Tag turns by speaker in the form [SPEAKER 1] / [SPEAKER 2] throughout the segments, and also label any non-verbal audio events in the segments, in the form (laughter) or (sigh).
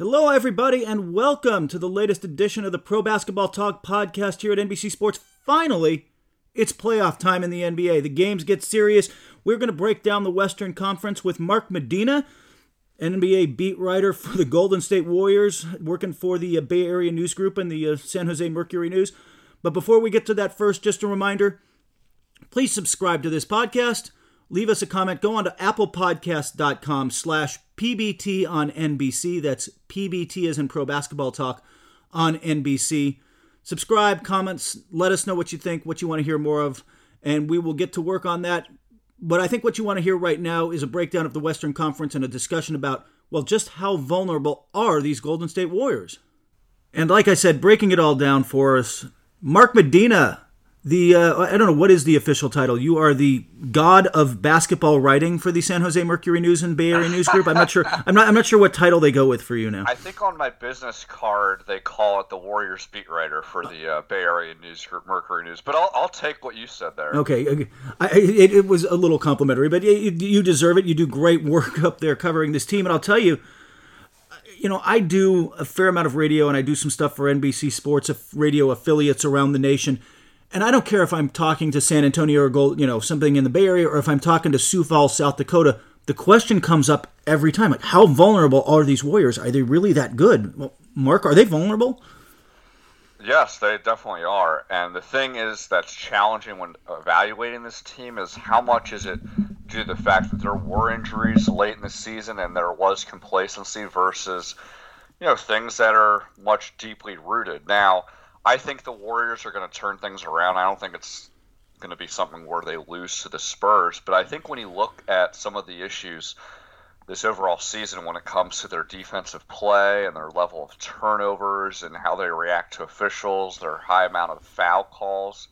[SPEAKER 1] Hello, everybody, and welcome to the latest edition of the Pro Basketball Talk podcast here at NBC Sports. Finally, it's playoff time in the NBA. The games get serious. We're going to break down the Western Conference with Mark Medina, NBA beat writer for the Golden State Warriors, working for the uh, Bay Area News Group and the uh, San Jose Mercury News. But before we get to that first, just a reminder please subscribe to this podcast leave us a comment. Go on to applepodcast.com slash PBT on NBC. That's PBT as in Pro Basketball Talk on NBC. Subscribe, comments, let us know what you think, what you want to hear more of, and we will get to work on that. But I think what you want to hear right now is a breakdown of the Western Conference and a discussion about, well, just how vulnerable are these Golden State Warriors? And like I said, breaking it all down for us, Mark Medina the uh, I don't know what is the official title. You are the god of basketball writing for the San Jose Mercury News and Bay Area News Group. I'm not sure. I'm not. I'm not sure what title they go with for you now.
[SPEAKER 2] I think on my business card they call it the Warriors beat writer for the uh, Bay Area News Group, Mercury News. But I'll, I'll take what you said there.
[SPEAKER 1] Okay, I, it, it, was a little complimentary, but you, you deserve it. You do great work (laughs) up there covering this team, and I'll tell you you know, I do a fair amount of radio and I do some stuff for NBC Sports radio affiliates around the nation. And I don't care if I'm talking to San Antonio or Gold, you know, something in the Bay Area, or if I'm talking to Sioux Falls, South Dakota. The question comes up every time: like, how vulnerable are these Warriors? Are they really that good? Well, Mark, are they vulnerable?
[SPEAKER 2] Yes, they definitely are. And the thing is that's challenging when evaluating this team is how much is it due to the fact that there were injuries late in the season and there was complacency versus, you know, things that are much deeply rooted. Now, I think the Warriors are going to turn things around. I don't think it's going to be something where they lose to the Spurs, but I think when you look at some of the issues this overall season when it comes to their defensive play and their level of turnovers and how they react to officials, their high amount of foul calls.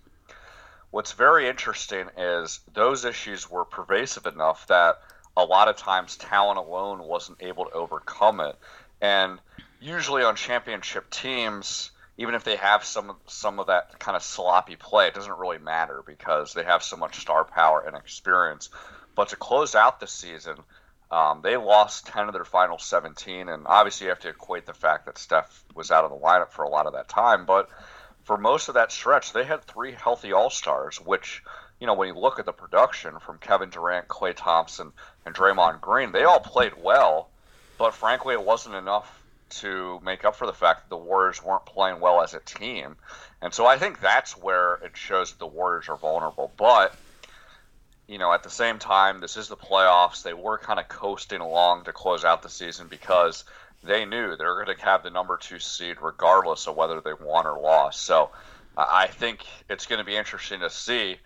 [SPEAKER 2] What's very interesting is those issues were pervasive enough that a lot of times talent alone wasn't able to overcome it. And usually on championship teams, even if they have some some of that kind of sloppy play, it doesn't really matter because they have so much star power and experience. But to close out the season, um, they lost 10 of their final 17, and obviously you have to equate the fact that Steph was out of the lineup for a lot of that time. But for most of that stretch, they had three healthy All Stars, which you know when you look at the production from Kevin Durant, Klay Thompson, and Draymond Green, they all played well. But frankly, it wasn't enough to make up for the fact that the Warriors weren't playing well as a team. And so I think that's where it shows that the Warriors are vulnerable. But, you know, at the same time, this is the playoffs. They were kind of coasting along to close out the season because they knew they were going to have the number two seed regardless of whether they won or lost. So I think it's going to be interesting to see.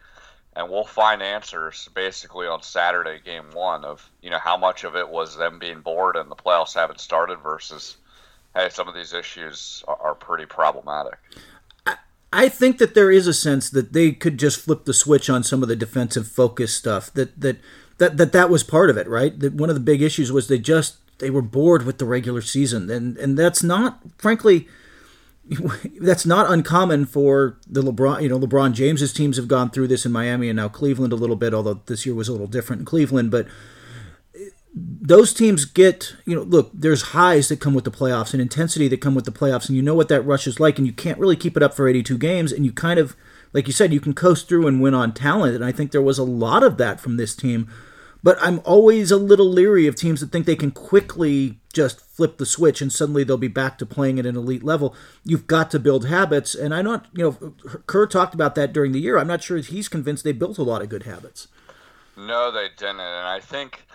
[SPEAKER 2] And we'll find answers basically on Saturday, game one, of you know how much of it was them being bored and the playoffs haven't started versus hey, some of these issues are, pretty problematic.
[SPEAKER 1] I think that there is a sense that they could just flip the switch on some of the defensive focus stuff. That that that that, that was part of it, right? That one of the big issues was they just they were bored with the regular season, and and that's not, frankly, (laughs) that's not uncommon for the LeBron. You know, LeBron James's teams have gone through this in Miami and now Cleveland a little bit, although this year was a little different in Cleveland, but those teams get, you know, look, there's highs that come with the playoffs and intensity that come with the playoffs, and you know what that rush is like, and you can't really keep it up for 82 games, and you kind of, like you said, you can coast through and win on talent, and I think there was a lot of that from this team. But I'm always a little leery of teams that think they can quickly just flip the switch and suddenly they'll be back to playing at an elite level. You've got to build habits, and I'm not, you know, Kerr talked about that during the year. I'm not sure he's convinced they built a lot of good habits.
[SPEAKER 2] No, they didn't, and I think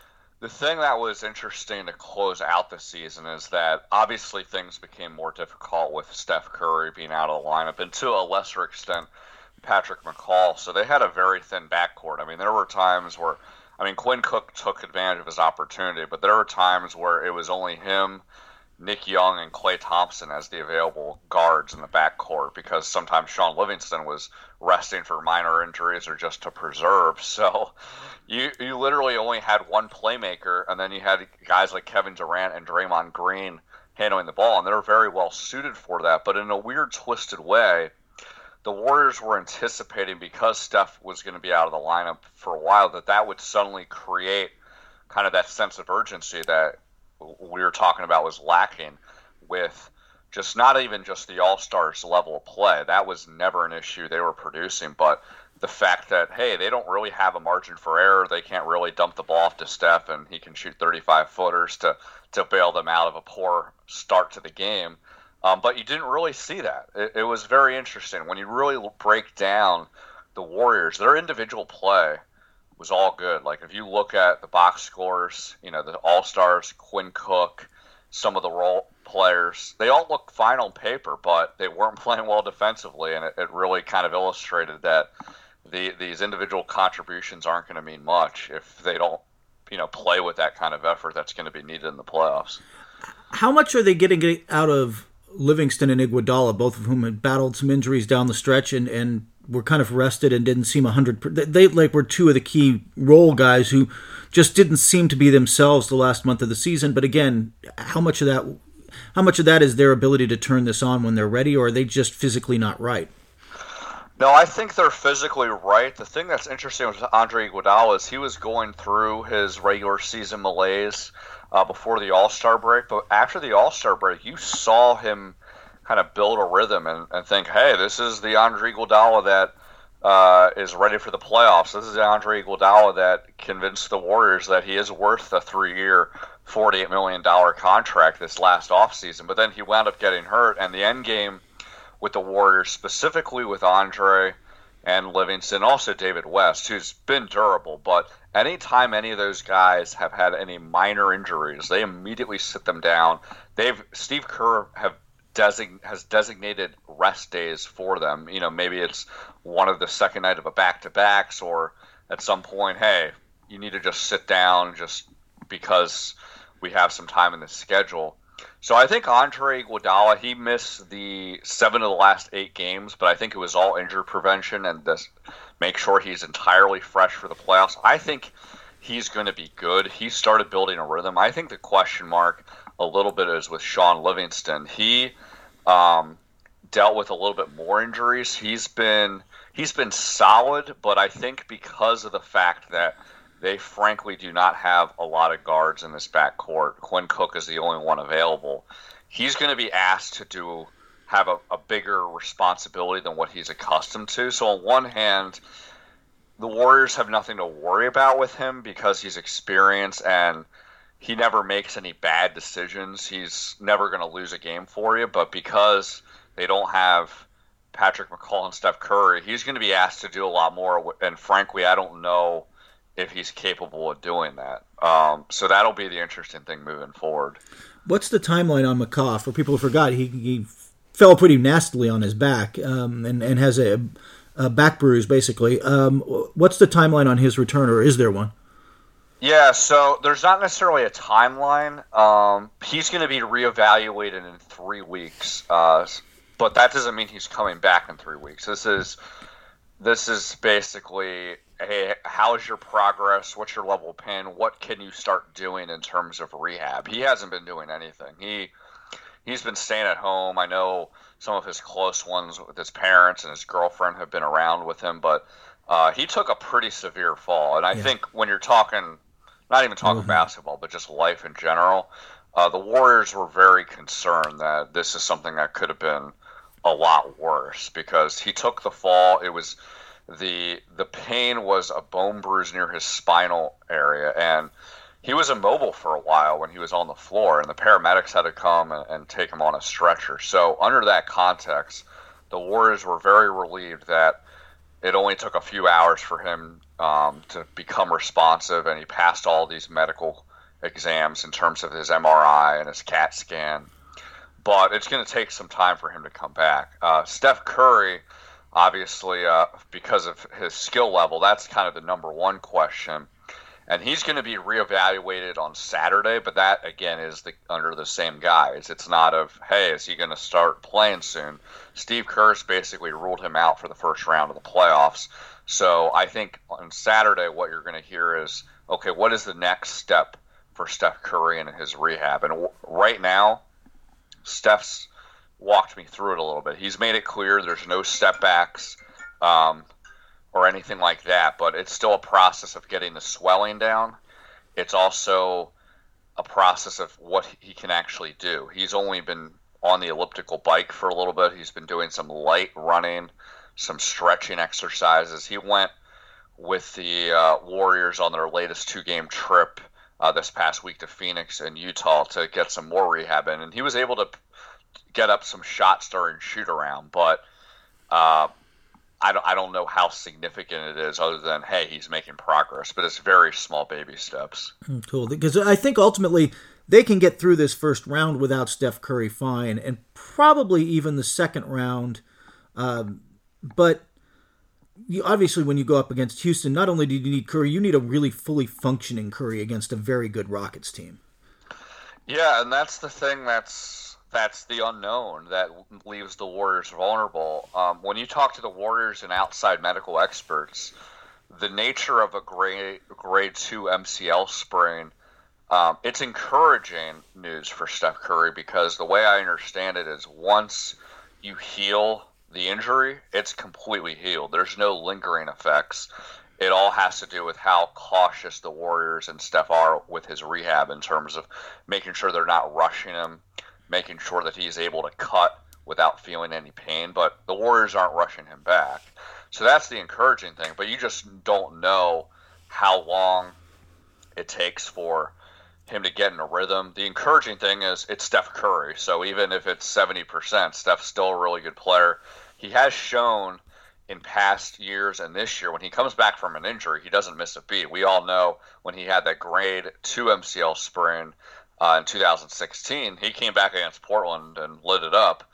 [SPEAKER 2] the thing that was interesting to close out the season is that obviously things became more difficult with Steph Curry being out of the lineup, and to a lesser extent, Patrick McCaw. So they had a very thin backcourt. I mean, there were times where, I mean, Quinn Cook took advantage of his opportunity, but there were times where it was only him, Nick Young, and Klay Thompson as the available guards in the backcourt because sometimes Shaun Livingston was resting for minor injuries or just to preserve. (laughs) So you you literally only had one playmaker, and then you had guys like Kevin Durant and Draymond Green handling the ball, and they're very well suited for that. But in a weird, twisted way the Warriors were anticipating because Steph was going to be out of the lineup for a while that that would suddenly create kind of that sense of urgency that we were talking about was lacking with just not even just the All Stars level of play. That was never an issue they were producing, but the fact that hey, they don't really have a margin for error. They can't really dump the ball off to Steph, and he can shoot 35 footers to to bail them out of a poor start to the game. Um, but you didn't really see that. It, it, was very interesting when you really break down the Warriors. Their individual play was all good. Like if you look at the box scores, you know the All Stars, Quinn Cook, some of the role players, they all look fine on paper, but they weren't (laughs) playing well defensively, and it, it really kind of illustrated that the, these individual contributions aren't going to mean much if they don't, you know, play with that kind of effort that's going to be needed in the playoffs.
[SPEAKER 1] How much are they getting out of Livingston and Iguodala, both of whom had battled some injuries down the stretch and, and were kind of rested and didn't seem a hundred. They like were two of the key role guys who just didn't seem to be themselves the last month of the season. But again, how much of that, how much of that is their ability to turn this on when they're ready, or are they just physically not right?
[SPEAKER 2] No, I think they're physically right. The thing that's interesting with Andre Iguodala is he was going through his regular season malaise uh, before the All Star break, but after the All Star break, you saw him kind of build a rhythm and, and think, hey, this is the Andre Iguodala that uh, is ready for the playoffs. This is the Andre Iguodala that convinced the Warriors that he is worth a three-year, $48 million contract this last offseason. But then he wound up getting hurt, and the end game with the Warriors, specifically with Andre and Livingston, also David West, who's been durable, but anytime any of those guys have had any minor injuries, they immediately sit them down. They've Steve Kerr have design has designated rest days for them. You know, maybe it's one of the second night of a back to backs, or at some point, hey, you need to just sit down just because we have some time in the schedule. So I think Andre Iguodala he missed the seven of the last eight games, but I think it was all injury prevention and this make sure he's entirely fresh for the playoffs. I think he's going to be good. He started building a rhythm. I think the question mark a little bit is with Shaun Livingston. He um, dealt with a little bit more injuries. He's been he's been solid, but I think because of the fact that they frankly do not have a lot of guards in this backcourt. Quinn Cook is the only one available. He's going to be asked to do have a, a bigger responsibility than what he's accustomed to. So on one hand, the Warriors have nothing to worry about with him because he's experienced and he never makes any bad decisions. He's never going to lose a game for you. But because they don't have Patrick McCaw and Steph Curry, he's going to be asked to do a lot more. And frankly, I don't know if he's capable of doing that. Um, so that'll be the interesting thing moving forward.
[SPEAKER 1] What's the timeline on McCaw? For people who forgot, he, he fell pretty nastily on his back um, and, and has a, a, back bruise, basically. Um, what's the timeline on his return, or is there one?
[SPEAKER 2] Yeah, so there's not necessarily a timeline. Um, he's going to be reevaluated in three weeks, uh, but that doesn't mean he's coming back in three weeks. This is this is basically hey, how's your progress? What's your level of pain? What can you start doing in terms of rehab? He hasn't been doing anything. He he's been staying at home. I know some of his close ones with his parents and his girlfriend have been around with him, but uh, he took a pretty severe fall. And I yeah. think when you're talking, not even talking mm-hmm. basketball, but just life in general, uh, the Warriors were very concerned that this is something that could have been a lot worse because he took the fall. It was the the pain was a bone bruise near his spinal area, and he was immobile for a while when he was on the floor, and the paramedics had to come and, and take him on a stretcher. So under that context, the Warriors were very relieved that it only took a few hours for him um, to become responsive, and he passed all these medical exams in terms of his MRI and his CAT scan. But it's going to take some time for him to come back. Uh, Steph Curry, obviously, uh, because of his skill level, that's kind of the number one question. And he's going to be reevaluated on Saturday, but that again is the, under the same guise. It's not of hey, is he going to start playing soon? Steve Kerr's basically ruled him out for the first round of the playoffs. So I think on Saturday, what you're going to hear is okay, what is the next step for Steph Curry and his rehab? And right now, Steph's walked me through it a little bit. He's made it clear there's no step backs um, or anything like that, but it's still a process of getting the swelling down. It's also a process of what he can actually do. He's only been on the elliptical bike for a little bit. He's been doing some light running, some stretching exercises. He went with the uh, Warriors on their latest two game trip uh, this past week to Phoenix and Utah to get some more rehab in, and he was able to get up some shots during shoot around, but uh, I don't I don't know how significant it is, other than hey, he's making progress, but it's very small baby steps.
[SPEAKER 1] Hmm, cool, because I think ultimately they can get through this first round without Steph Curry fine, and probably even the second round. Um, but you, obviously, when you go up against Houston, not only do you need Curry, you need a really fully functioning Curry against a very good Rockets team.
[SPEAKER 2] Yeah, and that's the thing that's that's the unknown that leaves the Warriors vulnerable. Um, when you talk to the Warriors and outside medical experts, the nature of a grade grade two MCL sprain, um, it's encouraging news for Steph Curry because the way I understand it is once you heal the injury, it's completely healed. There's no lingering effects. It all has to do with how cautious the Warriors and Steph are with his rehab in terms of making sure they're not rushing him, making sure that he's able to cut without feeling any pain. But the Warriors aren't rushing him back. So that's the encouraging thing. But you just don't know how long it takes for him to get in a rhythm. The encouraging thing is it's Steph Curry. So even if it's 70%, Steph's still a really good player he has shown in past years and this year when he comes back from an injury, he doesn't miss a beat. We all know when he had that grade two MCL sprain uh, in 2016, he came back against Portland and lit it up.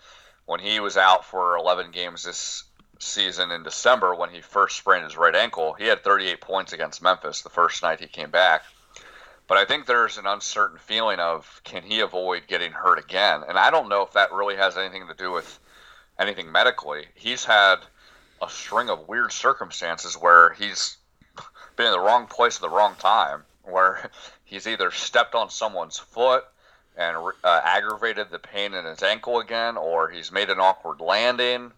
[SPEAKER 2] When he was out for 11 games this season in December, when he first sprained his right ankle, he had 38 points against Memphis the first night he came back. But I think there's an uncertain feeling of can he avoid getting hurt again? And I don't know if that really has anything to do with anything medically. He's had a string of weird circumstances where he's (laughs) been in the wrong place at the wrong time, where he's either stepped on someone's foot and uh, aggravated the pain in his ankle again, or he's made an awkward landing,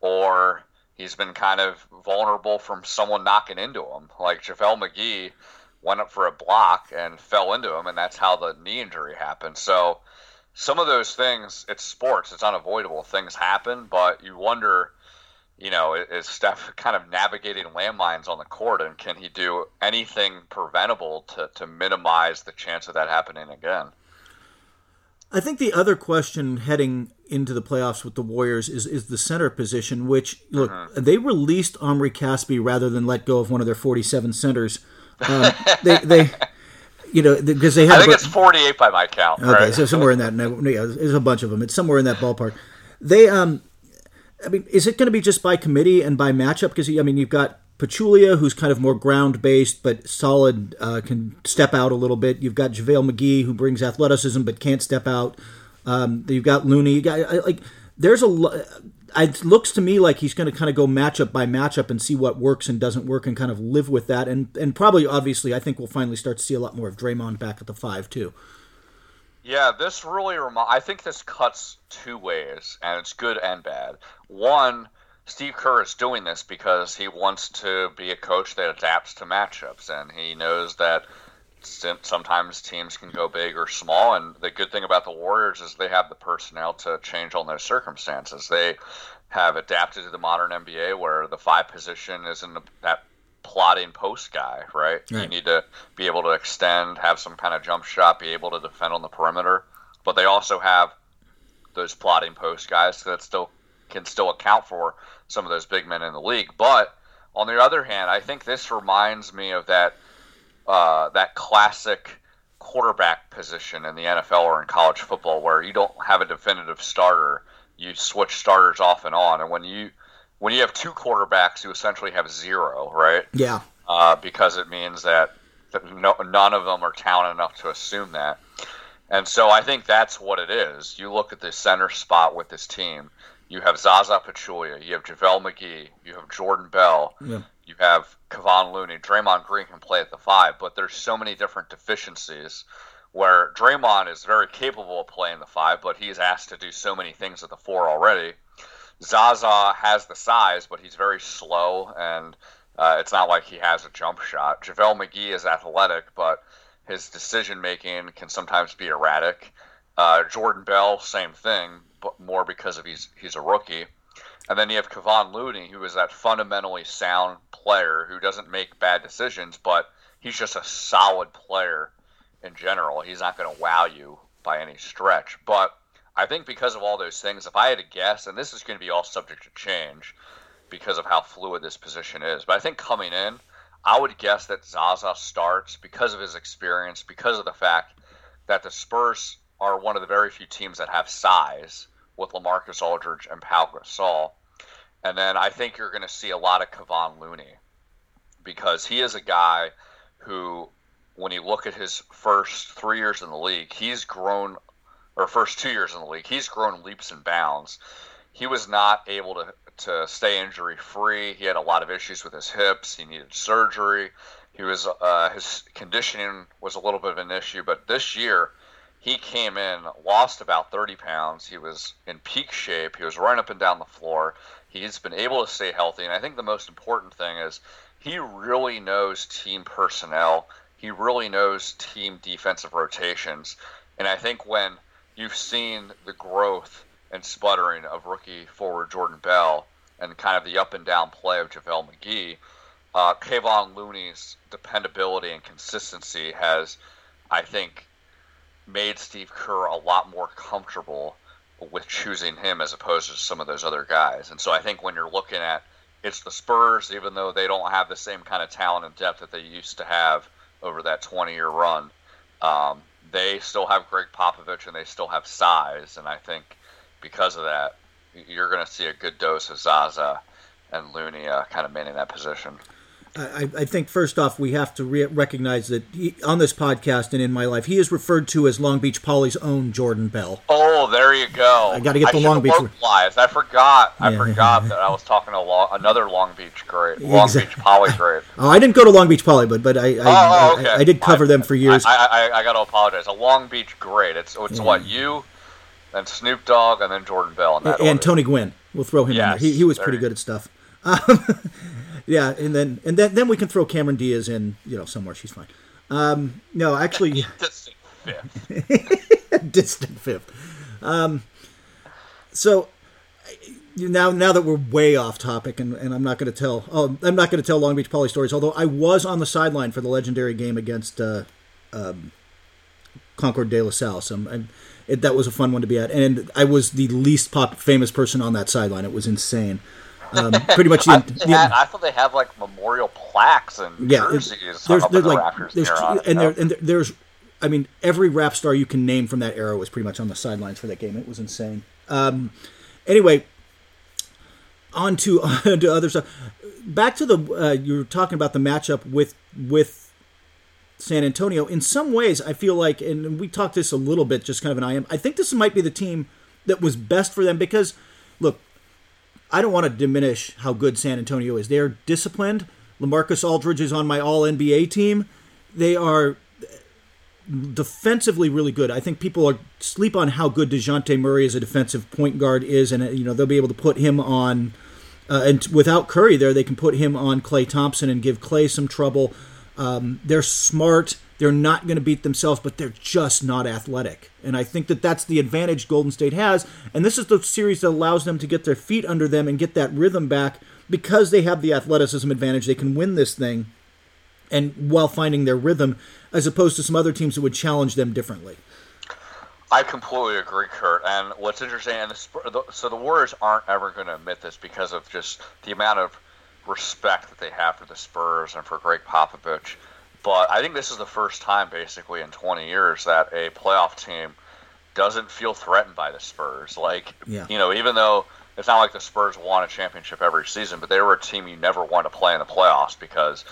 [SPEAKER 2] or he's been kind of vulnerable from someone knocking into him. Like JaVale McGee went up for a block and fell into him, and that's how the knee injury happened. So some of those things, it's sports, it's unavoidable. Things happen, but you wonder, you know, is Steph kind of navigating landmines on the court, and can he do anything preventable to, to minimize the chance of that happening again?
[SPEAKER 1] I think the other question heading into the playoffs with the Warriors is is the center position, which look mm-hmm. they released Omri Caspi rather than let go of one of their forty seven centers. Um, they they you know, because they (laughs) have.
[SPEAKER 2] I think it's 48 by my count.
[SPEAKER 1] Okay, right? so somewhere in that, yeah, there's a bunch of them. It's somewhere in that ballpark. They, um, I mean, is it going to be just by committee and by matchup? Because I mean, you've got Pachulia, who's kind of more ground based but solid, uh, can step out a little bit. You've got JaVale McGee, who brings athleticism but can't step out. Um, you've got Looney. You got like there's a it looks to me like he's going to kind of go matchup by matchup and see what works and doesn't work and kind of live with that. And and probably, obviously, I think we'll finally start to see a lot more of Draymond back at the five too.
[SPEAKER 2] Yeah, this really remi- I think this cuts two ways, and it's good and bad. One, Steve Kerr is doing this because he wants to be a coach that adapts to matchups, and he knows that sometimes teams can go big or small. And the good thing about the Warriors is they have the personnel to change on those circumstances. They have adapted to the modern NBA where the five position isn't that plotting post guy, right? right? You need to be able to extend, have some kind of jump shot, be able to defend on the perimeter. But they also have those plotting post guys that still can still account for some of those big men in the league. But on the other hand, I think this reminds me of that uh, that classic quarterback position in the NFL or in college football where you don't have a definitive starter. You switch starters off and on, and when you when you have two quarterbacks, you essentially have zero, right?
[SPEAKER 1] Yeah.
[SPEAKER 2] Uh, because it means that, that no, none of them are talented enough to assume that. And so I think that's what it is. You look at the center spot with this team. You have Zaza Pachulia, you have JaVale McGee, you have Jordan Bell,
[SPEAKER 1] Yeah.
[SPEAKER 2] you have Kevon Looney. Draymond Green can play at the five, but there's so many different deficiencies where Draymond is very capable of playing the five, but he's asked to do so many things at the four already. Zaza has the size, but he's very slow, and uh, it's not like he has a jump shot. JaVale McGee is athletic, but his decision making can sometimes be erratic. Uh, Jordan Bell, same thing, but more because of he's he's a rookie. And then you have Kevon Looney, who is that fundamentally sound player who doesn't make bad decisions, but he's just a solid player in general. He's not going to wow you by any stretch. But I think because of all those things, if I had to guess, and this is going to be all subject to change because of how fluid this position is, but I think coming in, I would guess that Zaza starts because of his experience, because of the fact that the Spurs are one of the very few teams that have size with LaMarcus Aldridge and Pau Gasol. And then I think you're going to see a lot of Kevon Looney because he is a guy who, when you look at his first three years in the league, he's grown, or first two years in the league, he's grown leaps and bounds. He was not able to, to stay injury free. He had a lot of issues with his hips. He needed surgery. He was uh, his conditioning was a little bit of an issue, but this year he came in, lost about 30 pounds. He was in peak shape. He was running up and down the floor. He's been able to stay healthy. And I think the most important thing is he really knows team personnel. He really knows team defensive rotations. And I think when you've seen the growth and sputtering of rookie forward Jordan Bell and kind of the up and down play of JaVale McGee, uh, Kevon Looney's dependability and consistency has, I think, made Steve Kerr a lot more comfortable with choosing him as opposed to some of those other guys. And so I think when you're looking at it's the Spurs, even though they don't have the same kind of talent and depth that they used to have over that 20 year run, um, they still have Gregg Popovich and they still have size. And I think because of that, you're going to see a good dose of Zaza and Looney kind of manning that position.
[SPEAKER 1] I, I think first off, we have to re- recognize that he, on this podcast and in my life, he is referred to as Long Beach Poly's own Jordan Bell.
[SPEAKER 2] Oh, there you go.
[SPEAKER 1] I gotta get the
[SPEAKER 2] should
[SPEAKER 1] Long Beach-
[SPEAKER 2] localized. I forgot. I forgot that I was talking to Long, another Long Beach great, Long
[SPEAKER 1] Exact-
[SPEAKER 2] Beach Poly great. (laughs)
[SPEAKER 1] Oh, I didn't go to Long Beach Poly, but but I I,
[SPEAKER 2] Oh, okay.
[SPEAKER 1] I, I did cover them for years.
[SPEAKER 2] I, I, I got to apologize. A Long Beach great. It's it's
[SPEAKER 1] Yeah.
[SPEAKER 2] what you, then Snoop Dogg, and then Jordan Bell.
[SPEAKER 1] And. Tony Gwynn. We'll throw him in there. He, he was
[SPEAKER 2] there
[SPEAKER 1] pretty
[SPEAKER 2] you-
[SPEAKER 1] good at stuff. Um, (laughs) yeah, and then and then then we can throw Cameron Diaz in, you know, somewhere. She's fine. Um, no, actually, (laughs)
[SPEAKER 2] Distant fifth. (laughs)
[SPEAKER 1] distant fifth. Um, so now now that we're way off topic, and, and I'm not going to tell oh, I'm not going to tell Long Beach Poly stories. Although I was on the sideline for the legendary game against uh, um, Concord de La Salle. So I'm, I'm- it, that was a fun one to be at, and I was the least pop famous person on that sideline. It was insane. Um, pretty much the,
[SPEAKER 2] I, thought they
[SPEAKER 1] the-
[SPEAKER 2] had, I thought they have like memorial plaques and
[SPEAKER 1] yeah,
[SPEAKER 2] jerseys
[SPEAKER 1] there's, there's
[SPEAKER 2] in the
[SPEAKER 1] like there's
[SPEAKER 2] it,
[SPEAKER 1] and there and there- there's I mean every rap star you can name from that era was pretty much on the sidelines for that game. It was insane. Um, anyway, on to, (laughs) on to other stuff. Back to the uh, you were talking about the matchup with with San Antonio. In some ways, I feel like, and we talked this a little bit, just kind of an I am. I think this might be the team that was best for them because, look, I don't want to diminish how good San Antonio is. They're disciplined. LaMarcus Aldridge is on my All NBA team. They are defensively really good. I think people are sleep on how good Dejounte Murray as a defensive point guard is, and uh, you know they'll be able to put him on. Uh, and without Curry there, they can put him on Klay Thompson and give Klay some trouble. Um, they're smart. They're not going to beat themselves, but they're just not athletic. And I think that that's the advantage Golden State has. And this is the series that allows them to get their feet under them and get that rhythm back because they have the athleticism advantage. They can win this thing, and while finding their rhythm, as opposed to some other teams that would challenge them differently.
[SPEAKER 2] I completely agree, Kurt. And what's interesting, and the, so the Warriors aren't ever going to admit this because of just the amount of respect that they have for the Spurs and for Gregg Popovich. But I think this is the first time, basically, in 20 years that a playoff team doesn't feel threatened by the Spurs. Like,
[SPEAKER 1] yeah.
[SPEAKER 2] you know, even though it's not like the Spurs won a championship every season, but they were a team you never want to play in the playoffs because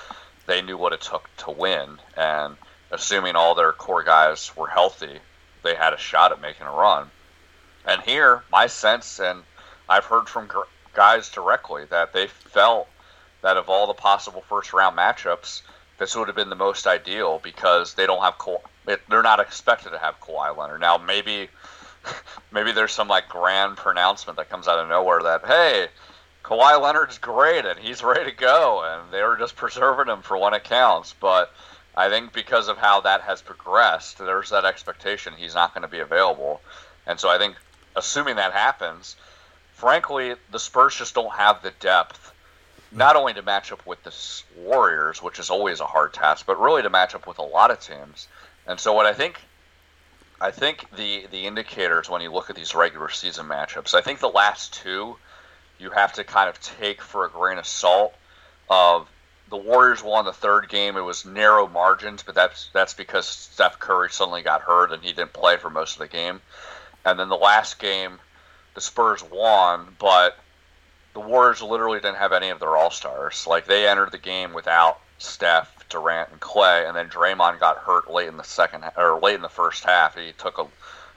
[SPEAKER 2] they knew what it took to win. And assuming all their core guys were healthy, they had a shot at making a run. And here, my sense, and I've heard from guys directly that they felt that of all the possible first round matchups, this would have been the most ideal because they don't have Ka- they're not expected to have Kawhi Leonard. Now maybe (laughs) maybe there's some like grand pronouncement that comes out of nowhere that hey, Kawhi Leonard's great and he's ready to go, and they were just preserving him for when it counts. But I think because of how that has progressed, there's that expectation he's not going to be available, and so I think assuming that happens, frankly, the Spurs just don't have the depth not only to match up with the Warriors, which is always a hard task, but really to match up with a lot of teams. And so what I think I think the the indicators when you look at these regular season matchups, I think the last two you have to kind of take for a grain of salt of the Warriors won the third game. It was narrow margins, but that's that's because Steph Curry suddenly got hurt and he didn't play for most of the game. And then the last game, the Spurs won, but the Warriors literally didn't have any of their all stars. Like they entered the game without Steph, Durant, and Klay, and then Draymond got hurt late in the second or late in the first half. He took a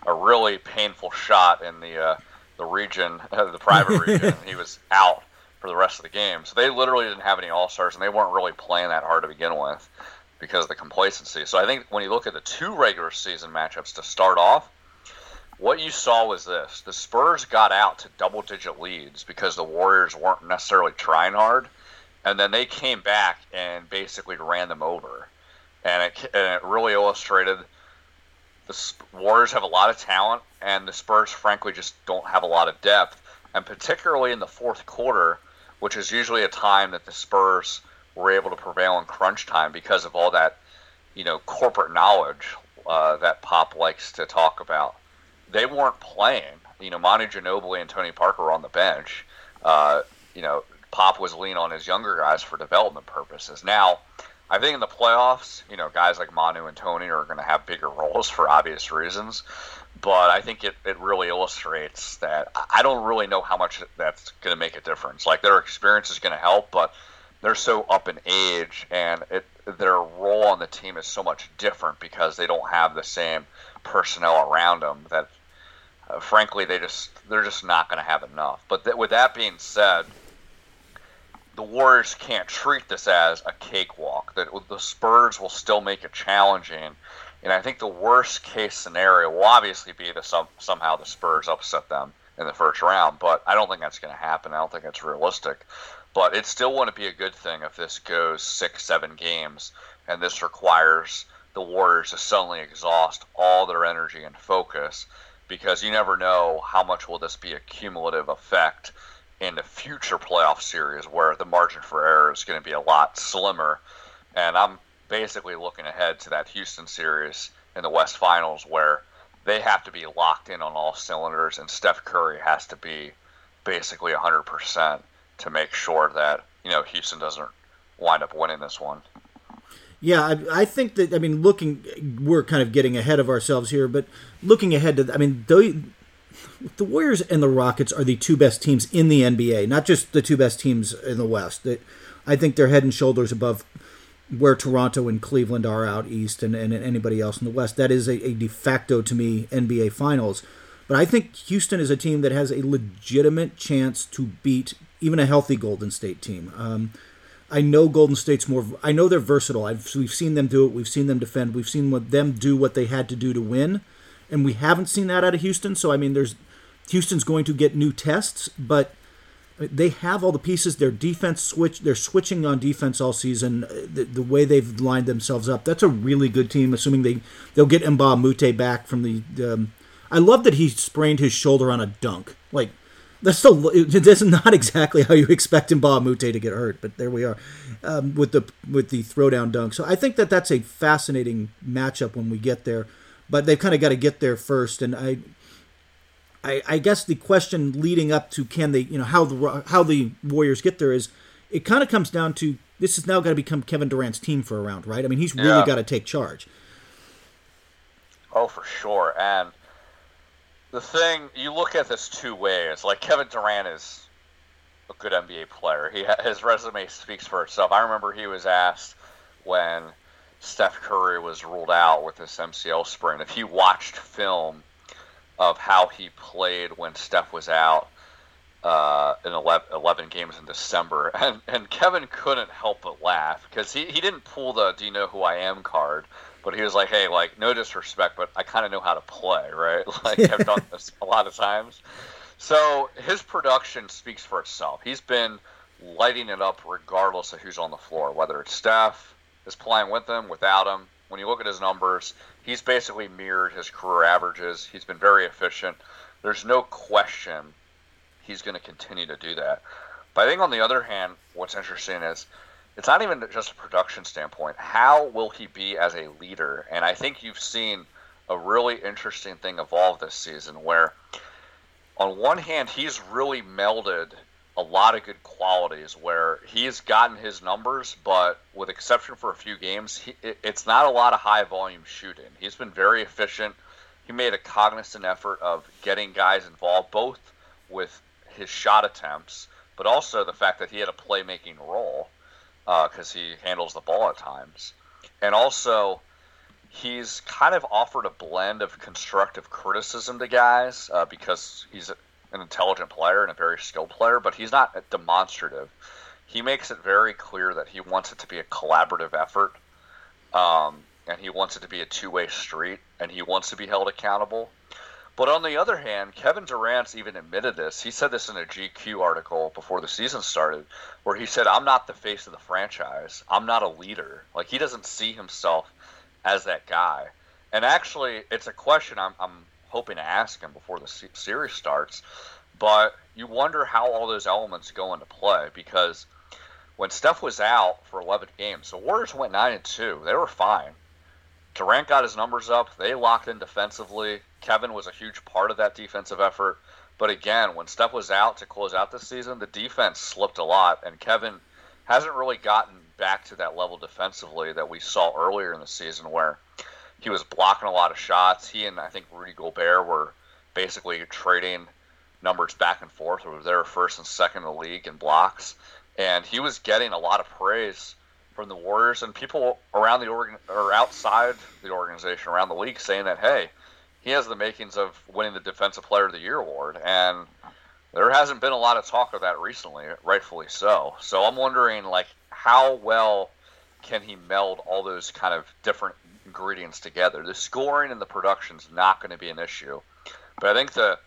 [SPEAKER 2] a really painful shot in the uh, the region, (laughs) uh, the private (laughs) region. he was out for the rest of the game. So they literally didn't have any all stars, and they weren't really playing that hard to begin with because of the complacency. So I think when you look at the two regular season matchups to start off, what you saw was this the Spurs got out to double digit leads because the Warriors weren't necessarily trying hard. And then they came back and basically ran them over. And it, and it really illustrated the Warriors have a lot of talent, and the Spurs, frankly, just don't have a lot of depth. And particularly in the fourth quarter, which is usually a time that the Spurs were able to prevail in crunch time because of all that, you know, corporate knowledge uh, that Pop likes to talk about they weren't playing. You know, Manu Ginobili and Tony Parker were on the bench. Uh, you know, Pop was leaning on his younger guys for development purposes. Now, I think in the playoffs, you know, guys like Manu and Tony are going to have bigger roles for obvious reasons. But I think it, it really illustrates that I don't really know how much that's going to make a difference. Like their experience is going to help, but they're so up in age and it, their role on the team is so much different because they don't have the same personnel around them that uh, frankly, they just they're just not going to have enough. But th- with that being said, the Warriors can't treat this as a cakewalk. That the Spurs will still make it challenging, and I think the worst case scenario will obviously be that some, somehow the Spurs upset them in the first round. But I don't think that's going to happen. I don't think that's realistic. But it still wouldn't be a good thing if this goes six, seven games, and this requires the Warriors to suddenly exhaust all their energy and focus because you never know how much will this be a cumulative effect in the future playoff series where the margin for error is going to be a lot slimmer. And I'm basically looking ahead to that Houston series in the West Finals where they have to be locked in on all cylinders and Steph Curry has to be basically 100% to make sure that, you know, Houston doesn't wind up winning this one.
[SPEAKER 1] Yeah, I, I, think that I mean, looking, we're kind of getting ahead of ourselves here, but looking ahead to, I mean, the, the Warriors and the Rockets are the two best teams in the NBA, not just the two best teams in the West. I think they're head and shoulders above where Toronto and Cleveland are out east, and, and anybody else in the West. That is a, a de facto to me NBA Finals. But I think Houston is a team that has a legitimate chance to beat even a healthy Golden State team. Um, I know Golden State's more. I know they're versatile. I've, we've seen them do it. We've seen them defend. We've seen what them do what they had to do to win, and we haven't seen that out of Houston. So I mean, there's Houston's going to get new tests, but they have all the pieces. Their defense switch. They're switching on defense all season. The, the way they've lined themselves up. That's a really good team. Assuming they they'll get Mbah a Moute back from the. Um, I love that he sprained his shoulder on a dunk. Like that's still that's not exactly how you expect Mbah a Moute to get hurt, but there we are um, with the with the throwdown dunk. So I think that that's a fascinating matchup when we get there, but they've kind of got to get there first. And I, I, I guess the question leading up to can they, you know, how the how the Warriors get there is, it kind of comes down to this has now got to become Kevin Durant's team for a round, right? I mean, he's really
[SPEAKER 2] Yeah.
[SPEAKER 1] got to take charge.
[SPEAKER 2] Oh, for sure. And the thing, you look at this two ways. Like Kevin Durant is a good NBA player. He his resume speaks for itself. I remember he was asked when Steph Curry was ruled out with this MCL sprain if he watched film of how he played when Steph was out uh, in 11, 11 games in December, (laughs) and and Kevin couldn't help but laugh because he, he didn't pull the "Do you know who I am?" card, but he was like, "Hey, like no disrespect, but I kind of know how to play, right? (laughs) Like I've done (laughs) this a lot of times." So his production speaks for itself. He's been lighting it up regardless of who's on the floor, whether it's Steph is playing with him, without him. When you look at his numbers, he's basically mirrored his career averages. He's been very efficient. There's no question he's going to continue to do that. But I think on the other hand, what's interesting is it's not even just a production standpoint. How will he be as a leader? And I think you've seen a really interesting thing evolve this season where on one hand, he's really melded a lot of good qualities where he's gotten his numbers, but with exception for a few games, he, it, it's not a lot of high volume shooting. He's been very efficient. He made a cognizant effort of getting guys involved, both with his shot attempts, but also the fact that he had a playmaking role because he handles the ball at times. And also, he's kind of offered a blend of constructive criticism to guys uh, because he's an intelligent player and a very skilled player, but he's not demonstrative. He makes it very clear that he wants it to be a collaborative effort, um, and he wants it to be a two-way street, and he wants to be held accountable. But on the other hand, Kevin Durant's even admitted this. He said this in a GQ article before the season started, where he said, "I'm not the face of the franchise. I'm not a leader. Like he doesn't see himself as that guy." And actually, it's a question I'm, I'm hoping to ask him before the series starts. But you wonder how all those elements go into play because when Steph was out for 11 games, the Warriors went nine and two. They were fine. Durant got his numbers up. They locked in defensively. Kevin was a huge part of that defensive effort. But again, when Steph was out to close out the season, the defense slipped a lot, and Kevin hasn't really gotten back to that level defensively that we saw earlier in the season where he was blocking a lot of shots. He and I think Rudy Gobert were basically trading numbers back and forth. They were first and second in the league in blocks, and he was getting a lot of praise from the Warriors and people around the organ or outside the organization, around the league, saying that hey, he has the makings of winning the Defensive Player of the Year award, and there hasn't been a lot of talk of that recently, rightfully so. So I'm wondering, like, how well can he meld all those kind of different ingredients together? The scoring and the production is not going to be an issue, but I think the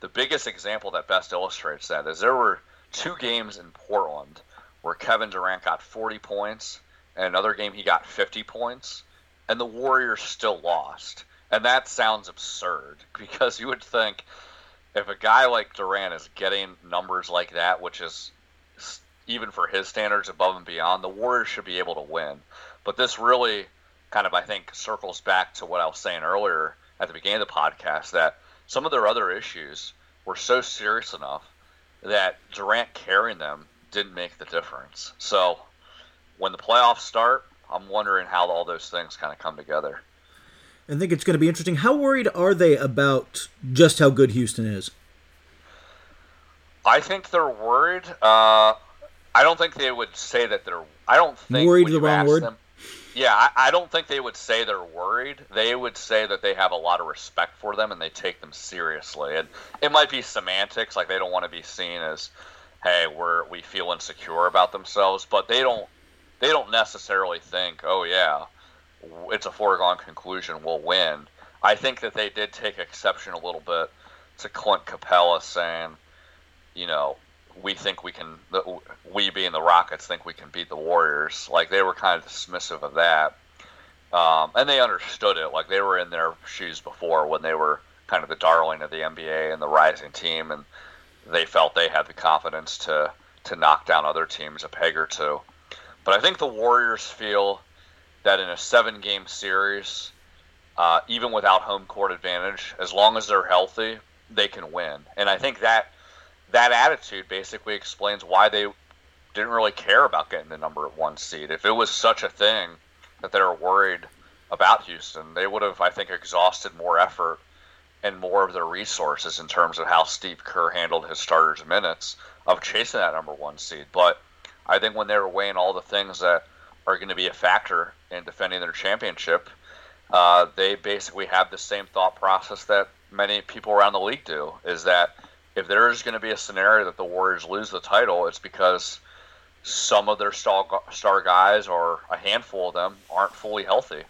[SPEAKER 2] the biggest example that best illustrates that is there were two games in Portland where Kevin Durant got 40 points, and another game he got 50 points, and the Warriors still lost. And that sounds absurd (laughs) because you would think if a guy like Durant is getting numbers like that, which is even for his standards above and beyond, the Warriors should be able to win. But this really kind of, I think, circles back to what I was saying earlier at the beginning of the podcast that some of their other issues were so serious enough that Durant carrying them didn't make the difference. So when the playoffs start, I'm wondering how all those things kind of come together.
[SPEAKER 1] I think it's going to be interesting. How worried are they about just how good Houston is?
[SPEAKER 2] I think they're worried. Uh, I don't think they would say that they're. I don't think
[SPEAKER 1] Worried the wrong word?
[SPEAKER 2] Them, yeah, I, I don't think they would say they're worried. They would say that they have a lot of respect for them and they take them seriously. And it might be semantics, like they don't want to be seen as, hey, we're we feel insecure about themselves, but they don't they don't necessarily think, oh yeah, it's a foregone conclusion, we'll win. I think that they did take exception a little bit to Clint Capela saying, you know, we think we can, we being the Rockets think we can beat the Warriors. Like they were kind of dismissive of that. Um, and they understood it. Like they were in their shoes before when they were kind of the darling of the NBA and the rising team, and they felt they had the confidence to to knock down other teams a peg or two. But I think the Warriors feel that in a seven game series, uh, even without home court advantage, as long as they're healthy, they can win. And I think that that attitude basically explains why they didn't really care about getting the number one seed. If it was such a thing that they were worried about Houston, they would have, I think, exhausted more effort and more of their resources in terms of how Steve Kerr handled his starters' minutes of chasing that number one seed. But I think when they were weighing all the things that are going to be a factor in defending their championship, uh, they basically have the same thought process that many people around the league do: is that if there is going to be a scenario that the Warriors lose the title, it's because some of their star, star guys or a handful of them aren't fully healthy.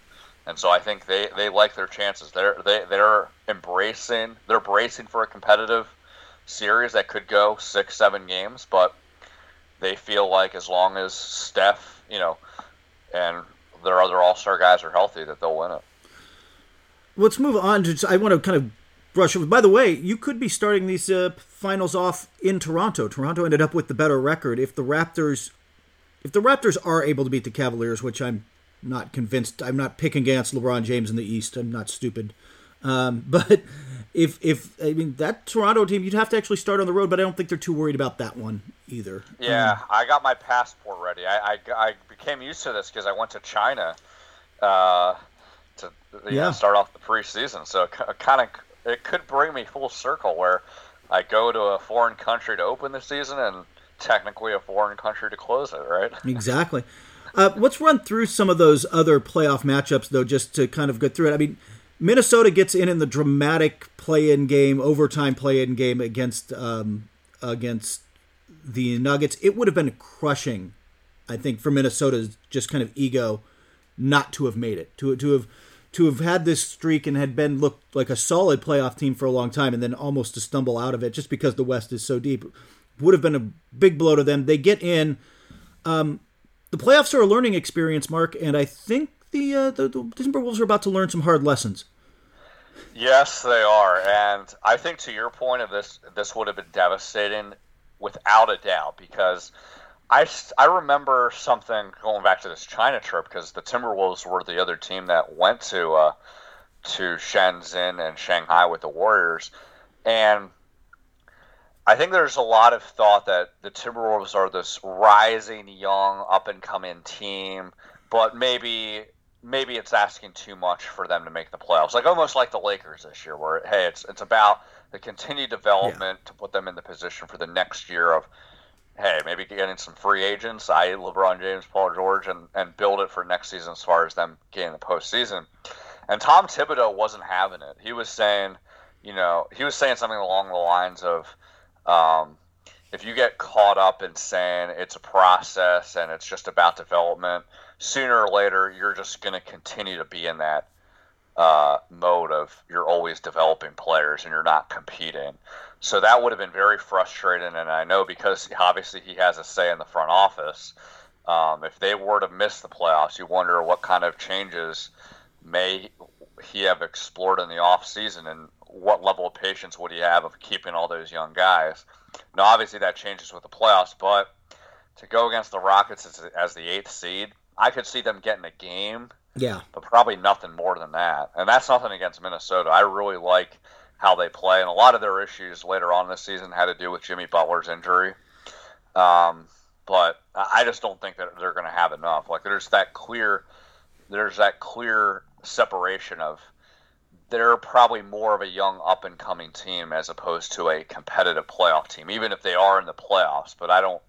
[SPEAKER 2] And so I think they, they like their chances. They're they, they're embracing they're bracing for a competitive series that could go six seven games, but they feel like as long as Steph, you know, and their other All Star guys are healthy, that they'll win it.
[SPEAKER 1] Let's move on to. I want to kind of brush over. By the way, you could be starting these uh, finals off in Toronto. Toronto ended up with the better record. If the Raptors, if the Raptors are able to beat the Cavaliers, which I'm not convinced. I'm not picking against LeBron James in the East. I'm not stupid. Um, (laughs) but if if I mean that Toronto team, you'd have to actually start on the road. But I don't think they're too worried about that one either.
[SPEAKER 2] Yeah, um, I got my passport ready. I I, I became used to this because I went to China uh, to yeah. Know, start off the preseason. So kind of it could bring me full circle where I go to a foreign country to open the season and technically a foreign country to close it. Right? (laughs)
[SPEAKER 1] Exactly. Uh, let's run through some of those other playoff matchups, though, just to kind of go through it. I mean, Minnesota gets in in the dramatic play-in game, overtime play-in game against um, against the Nuggets. It would have been crushing, I think, for Minnesota's just kind of ego not to have made it, to to have to have had this streak and had been looked like a solid playoff team for a long time, and then almost to stumble out of it just because the West is so deep would have been a big blow to them. They get in. Um, the playoffs are a learning experience, Mark, and I think the, uh, the, the Timberwolves are about to learn some hard lessons.
[SPEAKER 2] Yes, they are, and I think to your point of this, this would have been devastating without a doubt because I, I remember something going back to this China trip because the Timberwolves were the other team that went to uh, to Shenzhen and Shanghai with the Warriors, and I think there's a lot of thought that the Timberwolves are this rising, young, up and coming team, but maybe maybe it's asking too much for them to make the playoffs. Like almost like the Lakers this year, where hey, it's it's about the continued development yeah. to put them in the position for the next year of hey, maybe getting some free agents, i.e. LeBron James, Paul George, and, and build it for next season as far as them getting the postseason. And Tom Thibodeau wasn't having it. He was saying, you know, he was saying something along the lines of um, if you get caught up in saying it's a process and it's just about development, sooner or later you're just going to continue to be in that uh, mode of you're always developing players and you're not competing. So that would have been very frustrating. And I know because obviously he has a say in the front office. Um, if they were to miss the playoffs, you wonder what kind of changes may he have explored in the off season and what level of patience would he have of keeping all those young guys? Now, obviously, that changes with the playoffs, but to go against the Rockets as, as the eighth seed, I could see them getting a game.
[SPEAKER 1] Yeah.
[SPEAKER 2] But probably nothing more than that. And that's nothing against Minnesota. I really like how they play. And a lot of their issues later on this season had to do with Jimmy Butler's injury. Um, but I just don't think that they're going to have enough. Like there's that clear, there's that clear separation of they're probably more of a young up and coming team as opposed to a competitive playoff team, even if they are in the playoffs. But I don't,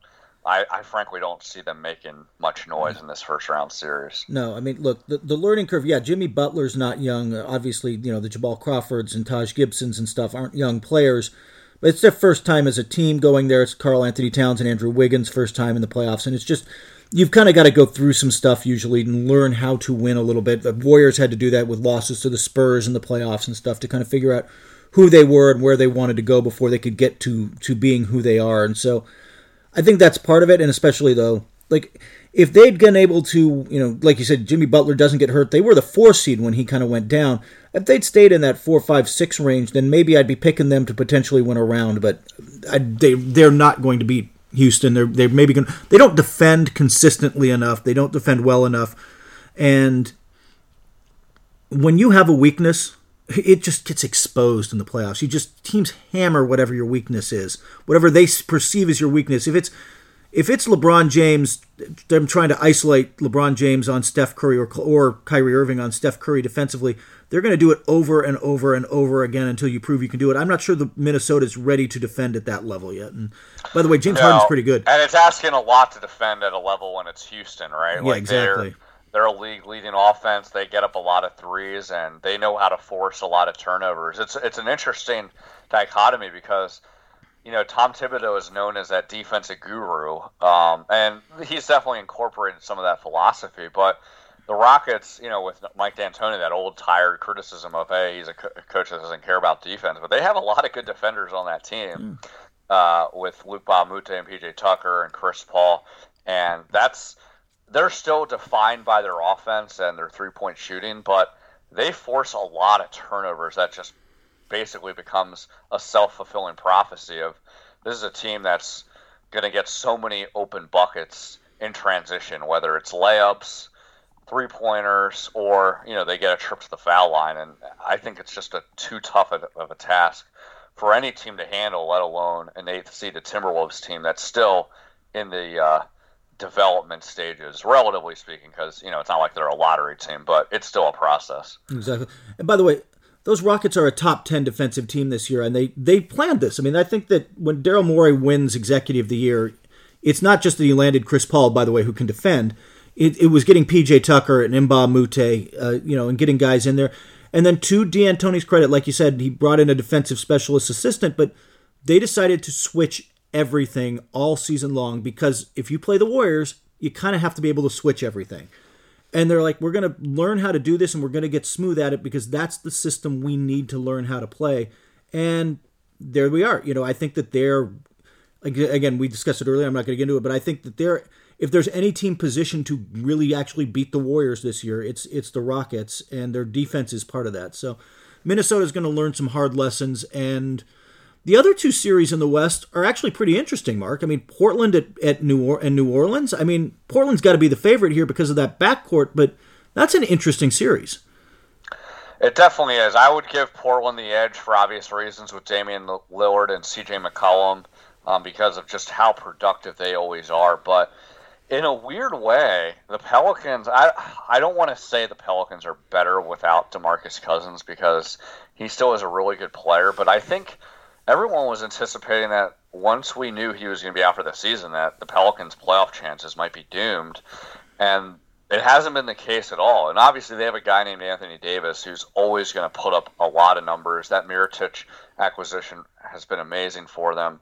[SPEAKER 2] I, I frankly don't see them making much noise in this first round series.
[SPEAKER 1] No, I mean, look, the, the learning curve. Yeah, Jimmy Butler's not young. Obviously, you know the Jamal Crawfords and Taj Gibsons and stuff aren't young players. But it's their first time as a team going there. It's Karl-Anthony Towns and Andrew Wiggins' first time in the playoffs, and it's just you've kind of got to go through some stuff usually and learn how to win a little bit. The Warriors had to do that with losses to the Spurs in the playoffs and stuff to kind of figure out who they were and where they wanted to go before they could get to to being who they are. And so I think that's part of it and especially though like if they'd been able to, you know, like you said, Jimmy Butler doesn't get hurt. They were the four seed when he kind of went down. If they'd stayed in that four, five, six range, then maybe I'd be picking them to potentially win a round. But I, they they're not going to beat Houston. They're they're maybe going they don't defend consistently enough. They don't defend well enough, and when you have a weakness, it just gets exposed in the playoffs. You just teams hammer whatever your weakness is, whatever they perceive as your weakness. If it's if it's LeBron James, them trying to isolate LeBron James on Steph Curry or or Kyrie Irving on Steph Curry defensively, they're going to do it over and over and over again until you prove you can do it. I'm not sure the Minnesota's ready to defend at that level yet. And by the way, James no, Harden's pretty good,
[SPEAKER 2] and it's asking a lot to defend at a level when it's Houston, right?
[SPEAKER 1] Yeah, like exactly.
[SPEAKER 2] They're, they're a league leading offense. They get up a lot of threes, and they know how to force a lot of turnovers. It's it's an interesting dichotomy because you know, Tom Thibodeau is known as that defensive guru, um, and he's definitely incorporated some of that philosophy. But the Rockets, you know, with Mike D'Antoni, that old tired criticism of, hey, he's a, co- a coach that doesn't care about defense, but they have a lot of good defenders on that team, mm. uh, with a Moute and PJ Tucker and Chris Paul, and that's they're still defined by their offense and their three point shooting, but they force a lot of turnovers that just basically becomes a self fulfilling prophecy of this is a team that's going to get so many open buckets in transition, whether it's layups, three pointers, or you know they get a trip to the foul line, and I think it's just a too tough of, a task for any team to handle, let alone an eighth seed Timberwolves team that's still in the uh, development stages, relatively speaking, because you know it's not like they're a lottery team, but it's still a process.
[SPEAKER 1] Exactly. And by the way, those Rockets are a top 10 defensive team this year, and they, they planned this. I mean, I think that when Daryl Morey wins Executive of the Year, it's not just that he landed Chris Paul, by the way, who can defend. It, it was getting PJ Tucker and Mbah a Moute, uh, you know, and getting guys in there. And then to D'Antoni's credit, like you said, he brought in a defensive specialist assistant, but they decided to switch everything all season long because if you play the Warriors, you kind of have to be able to switch everything. And they're like we're going to learn how to do this and we're going to get smooth at it because that's the system we need to learn how to play. And there we are. You know i think that they're again we discussed it earlier i'm not going to get into it but i think that they're if there's any team positioned to really actually beat the warriors this year it's it's the rockets and their defense is part of that. So minnesota's going to learn some hard lessons and the other two series in the West are actually pretty interesting, Mark. I mean, Portland at, at New or- and New Orleans. I mean, Portland's got to be the favorite here because of that backcourt, but that's an interesting series.
[SPEAKER 2] It definitely is. I would give Portland the edge for obvious reasons with Damian Lillard and CJ McCollum um, because of just how productive they always are. But in a weird way, the Pelicans, I, I don't want to say the Pelicans are better without DeMarcus Cousins because he still is a really good player, but I think – everyone was anticipating that once we knew he was going to be out for the season, that the Pelicans' playoff chances might be doomed, and it hasn't been the case at all. And obviously, they have a guy named Anthony Davis who's always going to put up a lot of numbers. That Mirotic acquisition has been amazing for them.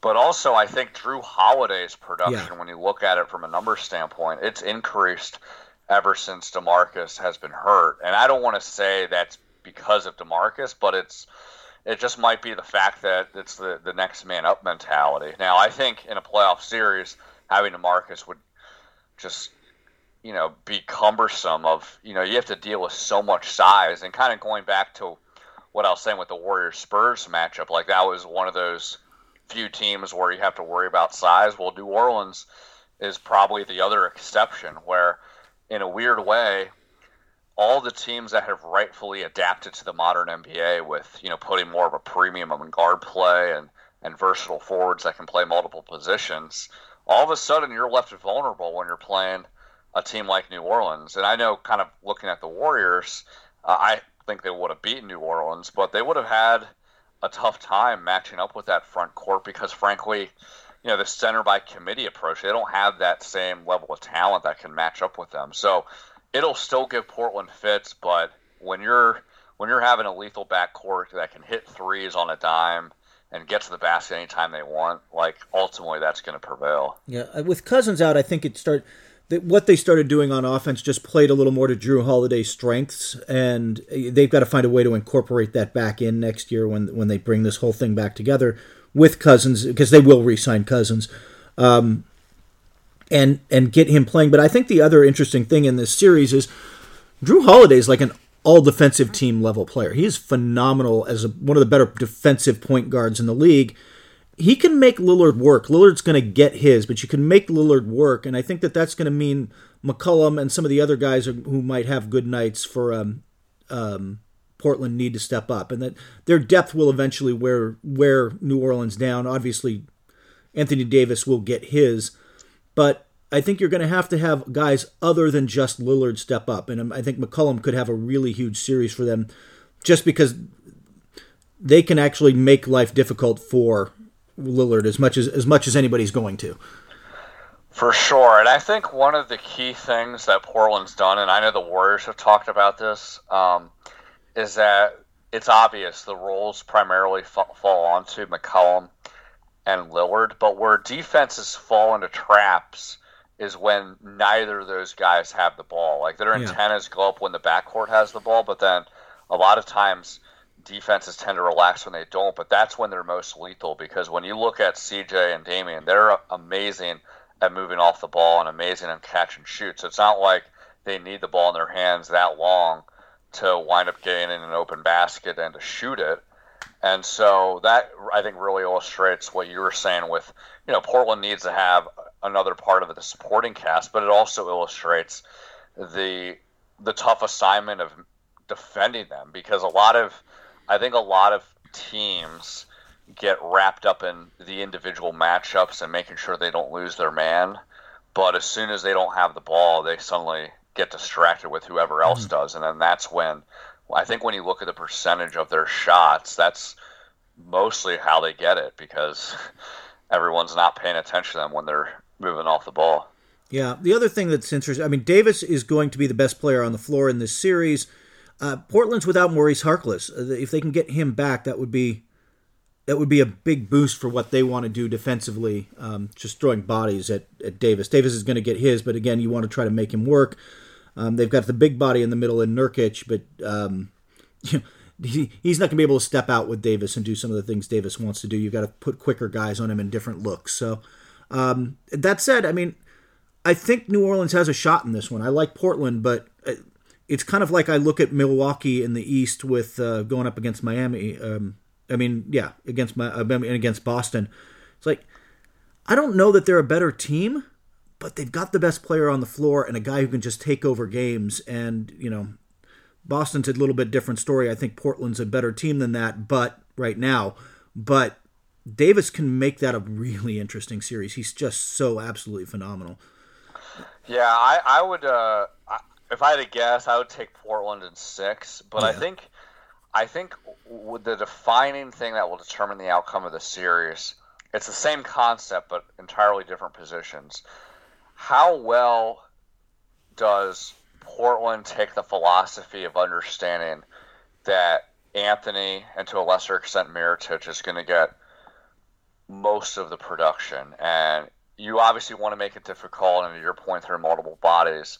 [SPEAKER 2] But also, I think Jrue Holiday's production, yeah. when you look at it from a number standpoint, it's increased ever since DeMarcus has been hurt. And I don't want to say that's because of DeMarcus, but it's it just might be the fact that it's the, the next man up mentality. Now, I think in a playoff series, having DeMarcus would just, you know, be cumbersome. Of you know, you have to deal with so much size, and kind of going back to what I was saying with the Warriors Spurs matchup, like that was one of those few teams where you have to worry about size. Well, New Orleans is probably the other exception, where in a weird way, all the teams that have rightfully adapted to the modern NBA with you know putting more of a premium on guard play and and versatile forwards that can play multiple positions, all of a sudden you're left vulnerable when you're playing a team like New Orleans. And I know, kind of looking at the Warriors, uh, I think they would have beaten New Orleans, but they would have had a tough time matching up with that front court because, frankly, you know, the center by committee approach, they don't have that same level of talent that can match up with them. So it'll still give Portland fits, but when you're when you're having a lethal backcourt that can hit threes on a dime and get to the basket anytime they want, like ultimately that's going to prevail.
[SPEAKER 1] Yeah, uh, with Cousins out, I think it start what they started doing on offense just played a little more to Jrue Holiday's strengths, and uh, they've got to find a way to incorporate that back in next year when when they bring this whole thing back together with Cousins because they will re-sign Cousins. Um, and and get him playing. But I think the other interesting thing in this series is Jrue Holiday is like an all defensive team level player. He is phenomenal as a, one of the better defensive point guards in the league. He can make Lillard work. Lillard's going to get his, but you can make Lillard work, and I think that that's going to mean McCollum and some of the other guys who might have good nights for um, um, Portland need to step up, and that their depth will eventually wear wear New Orleans down. Obviously, Anthony Davis will get his, but I think you're going to have to have guys other than just Lillard step up, and I think McCollum could have a really huge series for them, just because they can actually make life difficult for Lillard as much as as much as anybody's going to.
[SPEAKER 2] For sure, and I think one of the key things that Portland's done, and I know the Warriors have talked about this, um, is that it's obvious the roles primarily fall, fall onto McCollum and Lillard, but where defenses fall into traps is when neither of those guys have the ball. Like their antennas yeah. go up when the backcourt has the ball, but then a lot of times defenses tend to relax when they don't. But that's when they're most lethal because when you look at CJ and Damian, they're amazing at moving off the ball and amazing at catch and shoot. So it's not like they need the ball in their hands that long to wind up getting in an open basket and to shoot it. And so that I think really illustrates what you were saying with, you know, Portland needs to have another part of the supporting cast, but it also illustrates the the tough assignment of defending them because a lot of I think a lot of teams get wrapped up in the individual matchups and making sure they don't lose their man, but as soon as they don't have the ball, they suddenly get distracted with whoever else mm-hmm. does, and then that's when I think when you look at the percentage of their shots, that's mostly how they get it because (laughs) everyone's not paying attention to them when they're moving off the ball.
[SPEAKER 1] Yeah, the other thing that's interesting, I mean, Davis is going to be the best player on the floor in this series. Uh, Portland's without Maurice Harkless. Uh, if they can get him back, that would be that would be a big boost for what they want to do defensively. Um, just throwing bodies at, at Davis. Davis is going to get his, but again, you want to try to make him work. Um, they've got the big body in the middle in Nurkic, but um, (laughs) he, he's not going to be able to step out with Davis and do some of the things Davis wants to do. You've got to put quicker guys on him in different looks. So um, that said, I mean, I think New Orleans has a shot in this one. I like Portland, but uh, it's kind of like I look at Milwaukee in the East with uh, going up against Miami. Um, I mean, yeah, against my uh, and against Boston. It's like I don't know that they're a better team, but they've got the best player on the floor and a guy who can just take over games. And you know, Boston's a little bit different story. I think Portland's a better team than that, but right now, but Davis can make that a really interesting series. He's just so absolutely phenomenal.
[SPEAKER 2] Yeah, I, I would. Uh, if I had to guess, I would take Portland in six. But yeah. I think, I think the defining thing that will determine the outcome of the series, it's the same concept but entirely different positions. How well does Portland take the philosophy of understanding that Anthony and to a lesser extent Mirotic is going to get most of the production. And you obviously want to make it difficult, and to your point, there multiple bodies,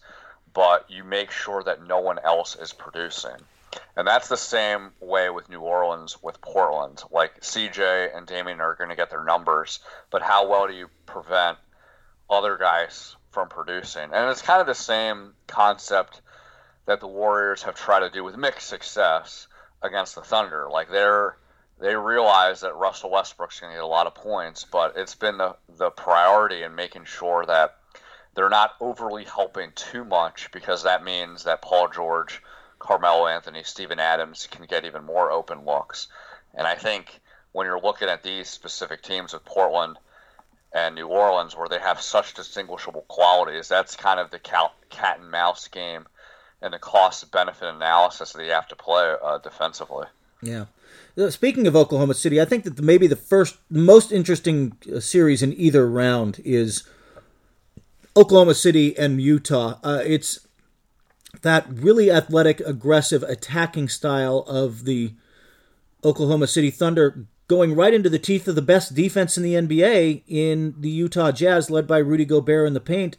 [SPEAKER 2] but you make sure that no one else is producing. And that's the same way with New Orleans, with Portland. Like CJ and Damian are going to get their numbers, but how well do you prevent other guys from producing? And it's kind of the same concept that the Warriors have tried to do with mixed success against the Thunder. Like they're they realize that Russell Westbrook's going to get a lot of points, but it's been the, the priority in making sure that they're not overly helping too much because that means that Paul George, Carmelo Anthony, Steven Adams can get even more open looks. And I think when you're looking at these specific teams with Portland and New Orleans, where they have such distinguishable qualities, that's kind of the cat and mouse game and the cost benefit analysis that you have to play uh, defensively.
[SPEAKER 1] Yeah. Uh, speaking of Oklahoma City, I think that maybe the first, most interesting uh, series in either round is Oklahoma City and Utah. Uh, it's that really athletic, aggressive, attacking style of the Oklahoma City Thunder going right into the teeth of the best defense in the NBA in the Utah Jazz, led by Rudy Gobert in the paint.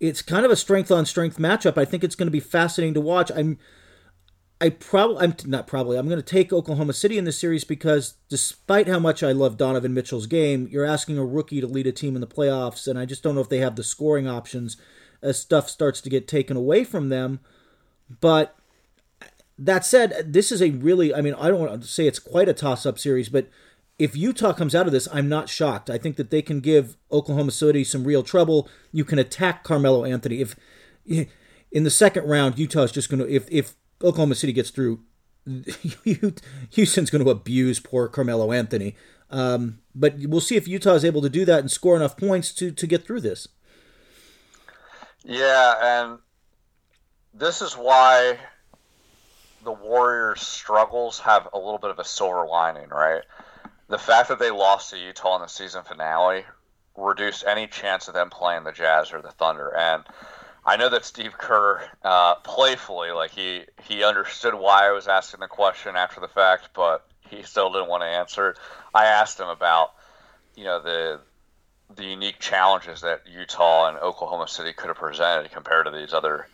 [SPEAKER 1] It's kind of a strength on strength matchup. I think it's going to be fascinating to watch. I'm I probably I'm not probably I'm going to take Oklahoma City in this series because despite how much I love Donovan Mitchell's game, you're asking a rookie to lead a team in the playoffs, and I just don't know if they have the scoring options as stuff starts to get taken away from them. But that said, this is a really I mean I don't want to say it's quite a toss up series, but if Utah comes out of this, I'm not shocked. I think that they can give Oklahoma City some real trouble. You can attack Carmelo Anthony if in the second round Utah is just going to if if Oklahoma City gets through, (laughs) Houston's going to abuse poor Carmelo Anthony. Um, but we'll see if Utah is able to do that and score enough points to to get through this.
[SPEAKER 2] Yeah, and this is why the Warriors' struggles have a little bit of a silver lining, right? The fact that they lost to Utah in the season finale reduced any chance of them playing the Jazz or the Thunder. And I know that Steve Kerr, uh, playfully, like he he understood why I was asking the question after the fact, but he still didn't want to answer. I asked him about, you know, the the unique challenges that Utah and Oklahoma City could have presented compared to these other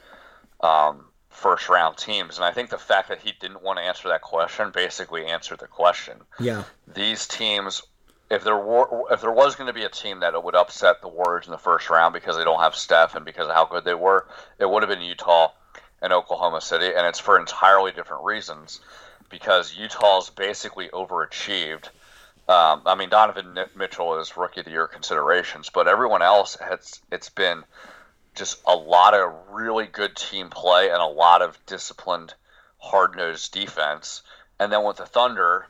[SPEAKER 2] um, first round teams. And I think the fact that he didn't want to answer that question basically answered the question.
[SPEAKER 1] Yeah.
[SPEAKER 2] These teams, if there were, if there was going to be a team that would upset the Warriors in the first round because they don't have Steph and because of how good they were, it would have been Utah and Oklahoma City, and it's for entirely different reasons. Because Utah's basically overachieved. Um, I mean, Donovan Mitchell is rookie of the year considerations, but everyone else has it's been just a lot of really good team play and a lot of disciplined, hard nosed defense. And then with the Thunder,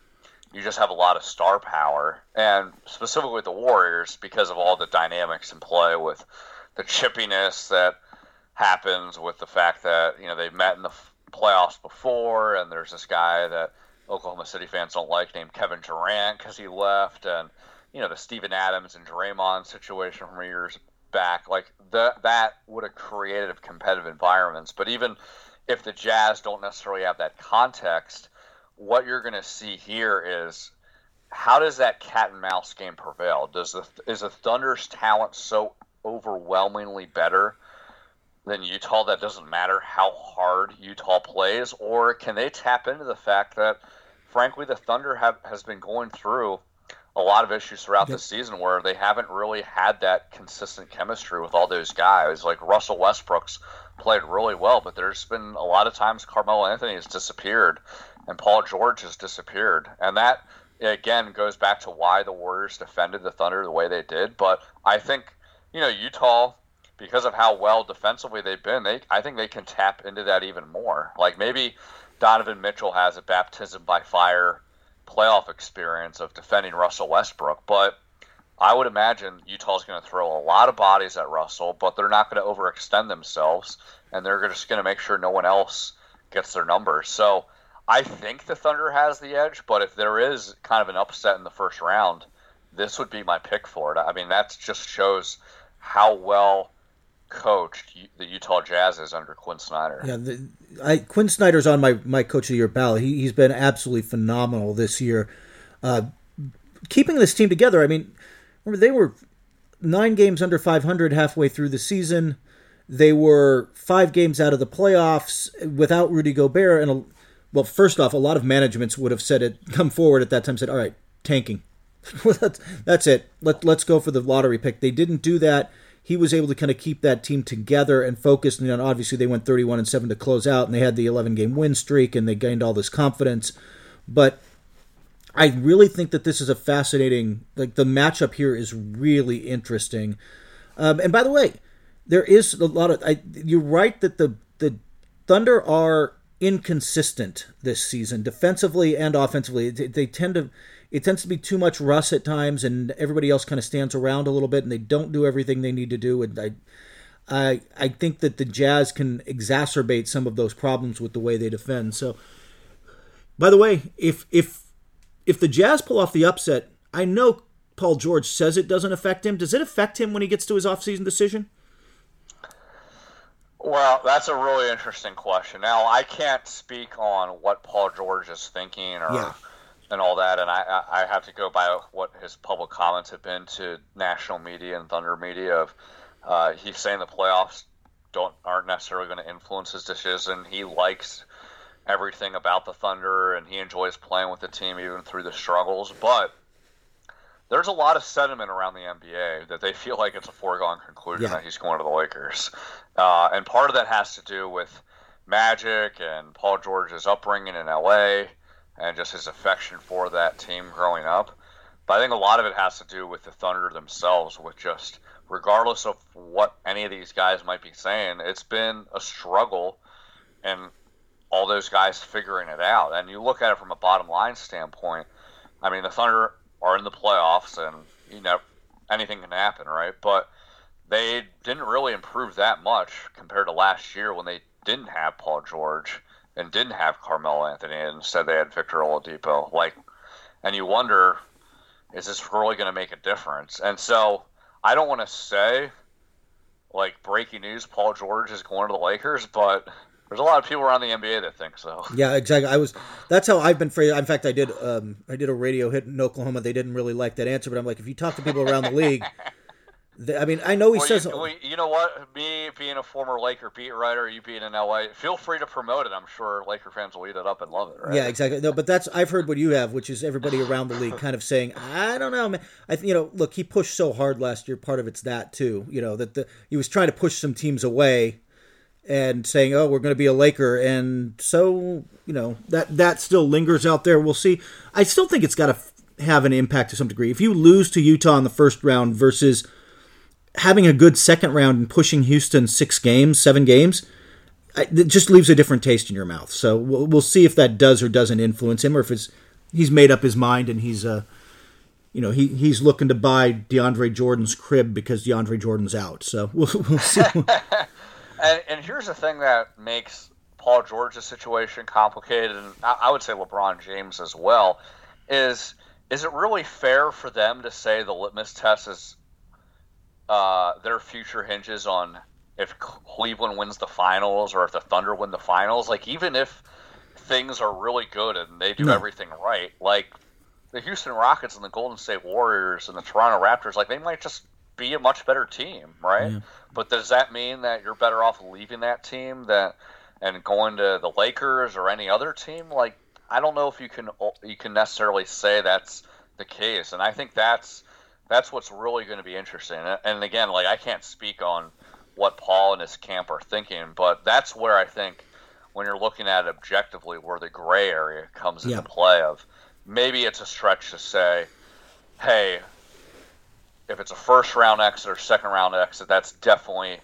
[SPEAKER 2] you just have a lot of star power. And specifically with the Warriors, because of all the dynamics in play with the chippiness that happens, with the fact that, you know, they've met in the playoffs before, and there's this guy that Oklahoma City fans don't like named Kevin Durant because he left, and, you know, the Steven Adams and Draymond situation from years back, like that that would have created competitive environments. But even if the Jazz don't necessarily have that context, what you're going to see here is how does that cat and mouse game prevail? Does the is the Thunder's talent so overwhelmingly better than Utah that doesn't matter how hard Utah plays, or can they tap into the fact that, frankly, the Thunder have has been going through a lot of issues throughout the season where they haven't really had that consistent chemistry with all those guys. Like Russell Westbrook's played really well, but there's been a lot of times Carmelo Anthony has disappeared and Paul George has disappeared. And that again goes back to why the Warriors defended the Thunder the way they did. But I think, you know, Utah because of how well defensively they've been, they I think they can tap into that even more. Like maybe Donovan Mitchell has a baptism by fire playoff experience of defending Russell Westbrook, but I would imagine Utah's going to throw a lot of bodies at Russell, but they're not going to overextend themselves, and they're just going to make sure no one else gets their numbers. So I think the Thunder has the edge, but if there is kind of an upset in the first round, this would be my pick for it. I mean, that just shows how well coached the Utah Jazz is under Quin Snyder.
[SPEAKER 1] Yeah, the, I, Quin Snyder's on my, my coach of the year ballot. He, he's been absolutely phenomenal this year. Uh, keeping this team together, I mean, remember they were nine games under 500 halfway through the season. They were five games out of the playoffs without Rudy Gobert. And, a, well, first off, a lot of managements would have said it, come forward at that time, said, all right, tanking. (laughs) that's, that's it. Let, let's go for the lottery pick. They didn't do that he was able to kind of keep that team together and focused. And obviously, they went 31 and 7 to close out, and they had the 11 game win streak, and they gained all this confidence. But I really think that this is a fascinating, like the matchup here is really interesting. Um, and by the way, there is a lot of. I, you're right that the the Thunder are inconsistent this season, defensively and offensively. They, they tend to it tends to be too much Russ at times, and everybody else kind of stands around a little bit, and they don't do everything they need to do. And I, I, I think that the Jazz can exacerbate some of those problems with the way they defend. So, by the way, if if if the Jazz pull off the upset, I know Paul George says it doesn't affect him. Does it affect him when he gets to his offseason decision?
[SPEAKER 2] Well, that's a really interesting question. Now, I can't speak on what Paul George is thinking or. Yeah and all that, and I, I have to go by what his public comments have been to national media and Thunder media. Of uh, he's saying the playoffs don't aren't necessarily going to influence his decision. He likes everything about the Thunder, and he enjoys playing with the team even through the struggles. But there's a lot of sentiment around the NBA that they feel like it's a foregone conclusion yeah. that he's going to the Lakers, uh, and part of that has to do with Magic and Paul George's upbringing in LA and just his affection for that team growing up. But I think a lot of it has to do with the Thunder themselves, with just regardless of what any of these guys might be saying, it's been a struggle and all those guys figuring it out. And you look at it from a bottom line standpoint, I mean, the Thunder are in the playoffs, and you know anything can happen, right? But they didn't really improve that much compared to last year when they didn't have Paul George and didn't have Carmelo Anthony, and instead they had Victor Oladipo. Like, and you wonder, is this really going to make a difference? And so I don't want to say like breaking news, Paul George is going to the Lakers, but there's a lot of people around the NBA that think so.
[SPEAKER 1] Yeah, exactly. I was. That's how I've been phrased. In fact, I did. Um, I did a radio hit in Oklahoma. They didn't really like that answer, but I'm like, if you talk to people around the league, I mean, I know he
[SPEAKER 2] well,
[SPEAKER 1] says.
[SPEAKER 2] You, well, you know what? Me being a former Laker beat writer, you being in LA, feel free to promote it. I'm sure Laker fans will eat it up and love it. Right?
[SPEAKER 1] Yeah, exactly. No, but that's I've heard what you have, which is everybody around the league kind of saying, I don't know, man. I you know, look, he pushed so hard last year. Part of it's that too. You know that the he was trying to push some teams away and saying, "Oh, we're going to be a Laker," and so you know that that still lingers out there. We'll see. I still think it's got to f- have an impact to some degree. If you lose to Utah in the first round versus having a good second round and pushing Houston six games, seven games, it just leaves a different taste in your mouth. So we'll, we'll see if that does or doesn't influence him, or if it's he's made up his mind and he's uh, you know, he he's looking to buy DeAndre Jordan's crib because DeAndre Jordan's out. So (laughs) we'll, we'll see. (laughs)
[SPEAKER 2] and, and here's the thing that makes Paul George's situation complicated, and I, I would say LeBron James as well, is is it really fair for them to say the litmus test is uh, their future hinges on if Cleveland wins the finals or if the Thunder win the finals. Like even if things are really good and they do no. everything right, like the Houston Rockets and the Golden State Warriors and the Toronto Raptors, like they might just be a much better team, right? Yeah. But does that mean that you're better off leaving that team that and going to the Lakers or any other team? Like I don't know if you can you can necessarily say that's the case, and I think that's that's what's really going to be interesting. And again, like I can't speak on what Paul and his camp are thinking, but that's where I think when you're looking at it objectively, where the gray area comes into play of maybe it's a stretch to say, hey, if it's a first round exit or second round exit, that's definitely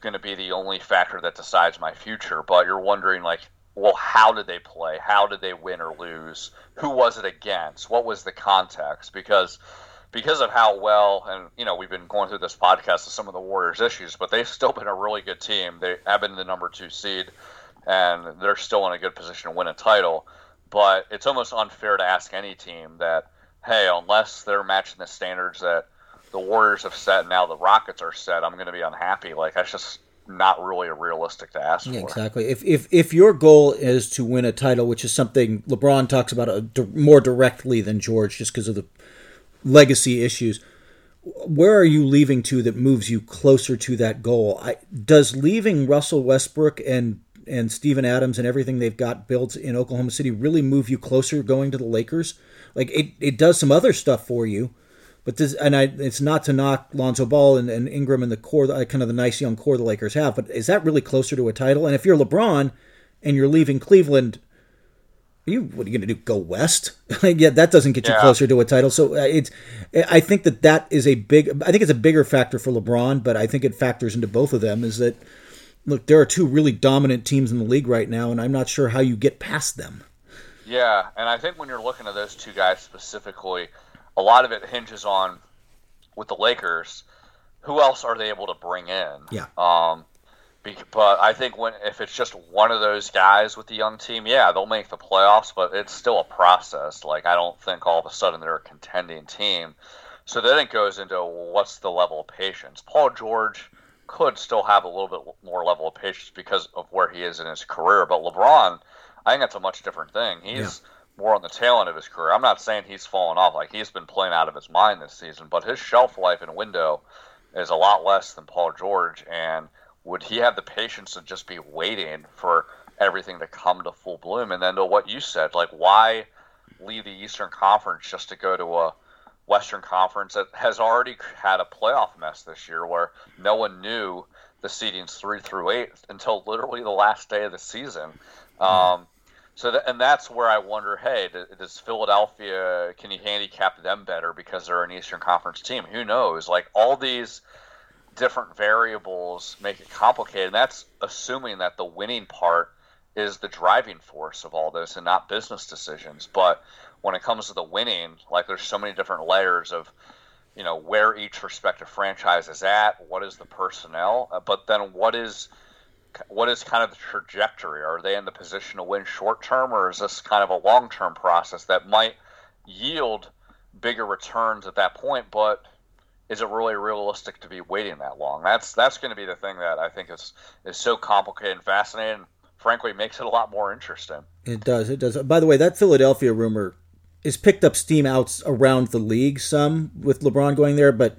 [SPEAKER 2] going to be the only factor that decides my future. But you're wondering, like, well, how did they play? How did they win or lose? Who was it against? What was the context? Because because of how well, and you know, we've been going through this podcast of some of the Warriors' issues, but they've still been a really good team. They have been the number two seed, and they're still in a good position to win a title. But it's almost unfair to ask any team that, hey, unless they're matching the standards that the Warriors have set, now the Rockets are set, I'm going to be unhappy. Like that's just not really a realistic to ask
[SPEAKER 1] yeah,
[SPEAKER 2] for.
[SPEAKER 1] Exactly. If if if your goal is to win a title, which is something LeBron talks about uh, a, more directly than George, just because of the legacy issues. Where are you leaving to that moves you closer to that goal? I, does leaving Russell Westbrook and and Steven Adams and everything they've got built in Oklahoma City really move you closer going to the Lakers? Like it, it does some other stuff for you, but this and I, it's not to knock Lonzo Ball and, and Ingram and the core, kind of the nice young core the Lakers have, but is that really closer to a title? And if you're LeBron and you're leaving Cleveland you what are you going to do? Go west? (laughs) yeah, that doesn't get you yeah. closer to a title. So uh, it's. I think that that is a big. I think it's a bigger factor for LeBron, but I think it factors into both of them. Is that look, there are two really dominant teams in the league right now, and I'm not sure how you get past them.
[SPEAKER 2] Yeah, and I think when you're looking at those two guys specifically, a lot of it hinges on with the Lakers. Who else are they able to bring in?
[SPEAKER 1] Yeah.
[SPEAKER 2] Um, but I think when if it's just one of those guys with the young team, yeah, they'll make the playoffs, but it's still a process. Like I don't think all of a sudden they're a contending team. So then it goes into what's the level of patience. Paul George could still have a little bit more level of patience because of where he is in his career, but LeBron, I think that's a much different thing. He's yeah. more on the tail end of his career. I'm not saying he's fallen off; like he's been playing out of his mind this season, but his shelf life and window is a lot less than Paul George and would he have the patience to just be waiting for everything to come to full bloom? And then to what you said, like why leave the Eastern Conference just to go to a Western Conference that has already had a playoff mess this year, where no one knew the seedings three through eight until literally the last day of the season. Um, so, that, and that's where I wonder, hey, does Philadelphia can you handicap them better because they're an Eastern Conference team? Who knows? Like all these different variables make it complicated. And that's assuming that the winning part is the driving force of all this and not business decisions. But when it comes to the winning, like there's so many different layers of, you know, where each respective franchise is at, what is the personnel, uh, but then what is what is kind of the trajectory? Are they in the position to win short term, or is this kind of a long term process that might yield bigger returns at that point? But is it really realistic to be waiting that long? That's that's going to be the thing that I think is is so complicated and fascinating. Frankly, makes it a lot more interesting.
[SPEAKER 1] It does. It does. By the way, that Philadelphia rumor is picked up steam out around the league some with LeBron going there, but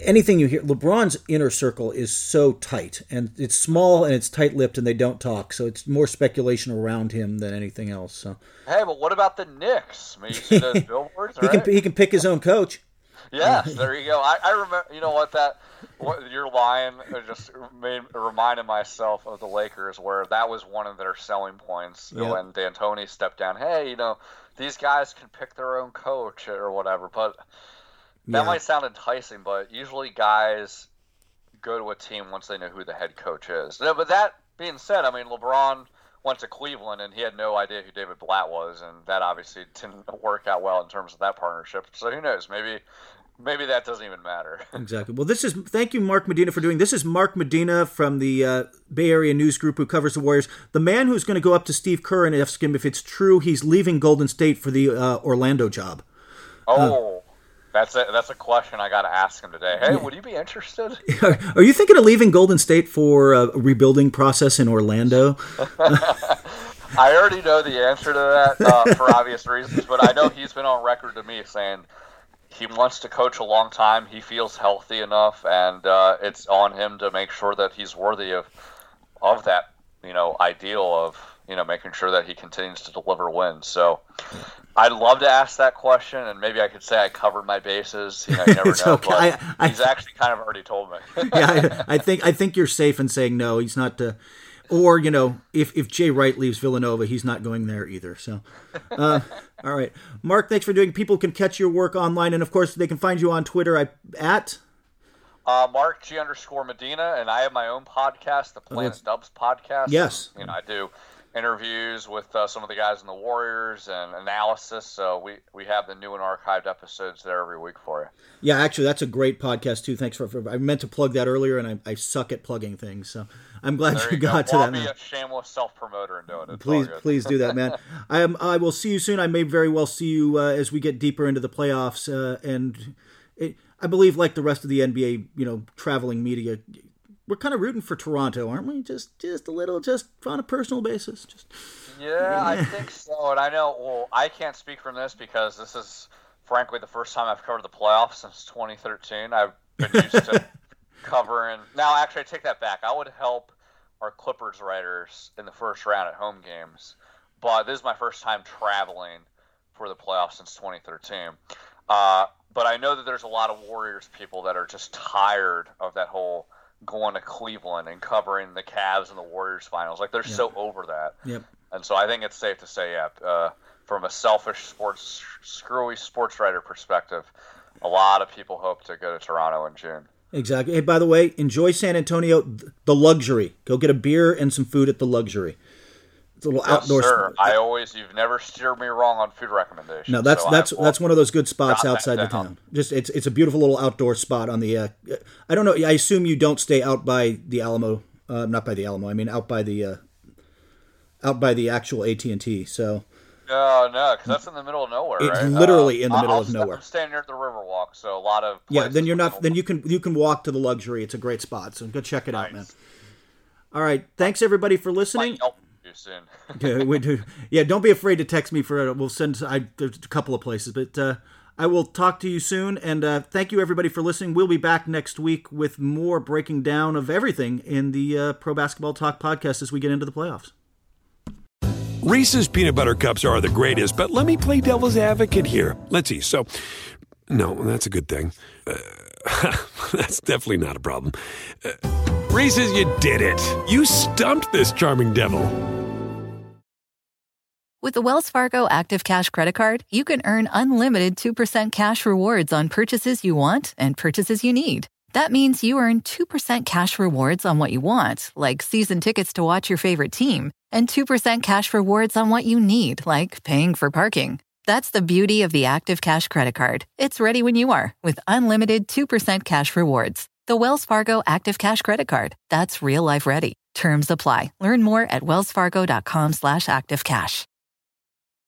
[SPEAKER 1] anything you hear, LeBron's inner circle is so tight and it's small and it's tight-lipped and they don't talk. So it's more speculation around him than anything else. So
[SPEAKER 2] hey, but what about the Knicks? I mean, you see those (laughs) billboards,
[SPEAKER 1] he
[SPEAKER 2] right?
[SPEAKER 1] can he can pick his own coach.
[SPEAKER 2] Yes, (laughs) there you go. I, I remember. You know what that what, your line just made reminded myself of the Lakers, where that was one of their selling points
[SPEAKER 1] Yeah.
[SPEAKER 2] when D'Antoni stepped down. Hey, you know these guys can pick their own coach or whatever, but that
[SPEAKER 1] Yeah.
[SPEAKER 2] might sound enticing. But usually, guys go to a team once they know who the head coach is. No, but that being said, I mean LeBron went to Cleveland and he had no idea who David Blatt was, and that obviously didn't (laughs) work out well in terms of that partnership. So who knows? Maybe maybe that doesn't even matter. (laughs)
[SPEAKER 1] Exactly. Well, this is thank you, Mark Medina, for doing this. Is Mark Medina from the uh, Bay Area News Group who covers the Warriors, the man who's going to go up to Steve Kerr and ask him if it's true he's leaving Golden State for the uh, Orlando job.
[SPEAKER 2] Oh, that's a that's a question I got to ask him today. Hey, would you be interested? (laughs)
[SPEAKER 1] Are you thinking of leaving Golden State for a rebuilding process in Orlando? (laughs)
[SPEAKER 2] I already know the answer to that uh, for obvious reasons, but I know he's been on record to me saying he wants to coach a long time. He feels healthy enough, and uh, it's on him to make sure that he's worthy of of that you know ideal of you know making sure that he continues to deliver wins. So I'd love to ask that question, and maybe I could say I covered my bases. You know, you (laughs) never
[SPEAKER 1] It's
[SPEAKER 2] know,
[SPEAKER 1] okay.
[SPEAKER 2] but
[SPEAKER 1] I- I-
[SPEAKER 2] he's actually kind of already told me. (laughs)
[SPEAKER 1] yeah, I, I think I think you're safe in saying no. He's not. Uh, or you know, if if Jay Wright leaves Villanova, he's not going there either. So, uh, all right, Mark, thanks for doing. People can catch your work online, and of course, they can find you on Twitter at, at
[SPEAKER 2] Uh, Mark G underscore Medina, and I have my own podcast, the Planet Dubs podcast.
[SPEAKER 1] Yes.
[SPEAKER 2] you know I do interviews with uh, some of the guys in the Warriors and analysis. So we we have the new and archived episodes there every week for you.
[SPEAKER 1] Yeah, actually, that's a great podcast too. Thanks for. for I meant to plug that earlier, and I, I suck at plugging things, so I'm glad
[SPEAKER 2] There
[SPEAKER 1] you
[SPEAKER 2] you go.
[SPEAKER 1] got to
[SPEAKER 2] Well,
[SPEAKER 1] that.
[SPEAKER 2] I'll be
[SPEAKER 1] Man.
[SPEAKER 2] a shameless self promoter and doing it.
[SPEAKER 1] Please, please do that, man. (laughs) I am. I will see you soon. I may very well see you uh, as we get deeper into the playoffs, uh, and it, I believe, like the rest of the NBA, you know, traveling media, we're kind of rooting for Toronto, aren't we? Just, just a little, just on a personal basis. Just
[SPEAKER 2] Yeah, I think so. And I know, well, I can't speak from this because this is, frankly, the first time I've covered the playoffs since 2013. I've been used to (laughs) covering. Now, actually, I take that back. I would help our Clippers writers in the first round at home games, but this is my first time traveling for the playoffs since 2013. Uh, but I know that there's a lot of Warriors people that are just tired of that whole going to Cleveland and covering the Cavs and the Warriors finals. Like they're so over that.
[SPEAKER 1] Yep.
[SPEAKER 2] And so I think it's safe to say, yeah, uh, from a selfish sports, screwy sports writer perspective, a lot of people hope to go to Toronto in June.
[SPEAKER 1] Exactly. Hey, by the way, enjoy San Antonio, the luxury. Go get a beer and some food at the luxury. It's a little
[SPEAKER 2] Yes,
[SPEAKER 1] outdoor.
[SPEAKER 2] sir. I always, you've never steered me wrong on food recommendations.
[SPEAKER 1] No, that's
[SPEAKER 2] so
[SPEAKER 1] that's that's one of those good spots outside the town. Just it's it's a beautiful little outdoor spot on the. Uh, I don't know. I assume you don't stay out by the Alamo, uh, not by the Alamo. I mean out by the, uh, out by the actual AT and T. So
[SPEAKER 2] No, no, because that's in the middle of nowhere,
[SPEAKER 1] It's
[SPEAKER 2] right? Uh,
[SPEAKER 1] literally in the middle
[SPEAKER 2] I'll
[SPEAKER 1] of nowhere.
[SPEAKER 2] I'm staying near the Riverwalk, so a lot of
[SPEAKER 1] yeah, then you're not. Then you can you can walk to the luxury. It's a great spot. So go check it out, man. All right, thanks everybody for listening.
[SPEAKER 2] soon. (laughs)
[SPEAKER 1] We do. Yeah, don't be afraid to text me for. We'll send. I there's a couple of places, but uh, I will talk to you soon. And uh, thank you everybody for listening. We'll be back next week with more breaking down of everything in the uh, Pro Basketball Talk podcast as we get into the playoffs.
[SPEAKER 3] Reese's peanut butter cups are the greatest, but let me play devil's advocate here. Let's see. So, no, that's a good thing. Uh, (laughs) that's definitely not a problem. Uh, Reese's, you did it. You stumped this charming devil.
[SPEAKER 4] With the Wells Fargo Active Cash Credit Card, you can earn unlimited 2% cash rewards on purchases you want and purchases you need. That means you earn 2% cash rewards on what you want, like season tickets to watch your favorite team, and 2% cash rewards on what you need, like paying for parking. That's the beauty of the Active Cash credit card. It's ready when you are with unlimited 2% cash rewards. The Wells Fargo Active Cash credit card. That's real life ready. Terms apply. Learn more at wellsfargo.com slash activecash.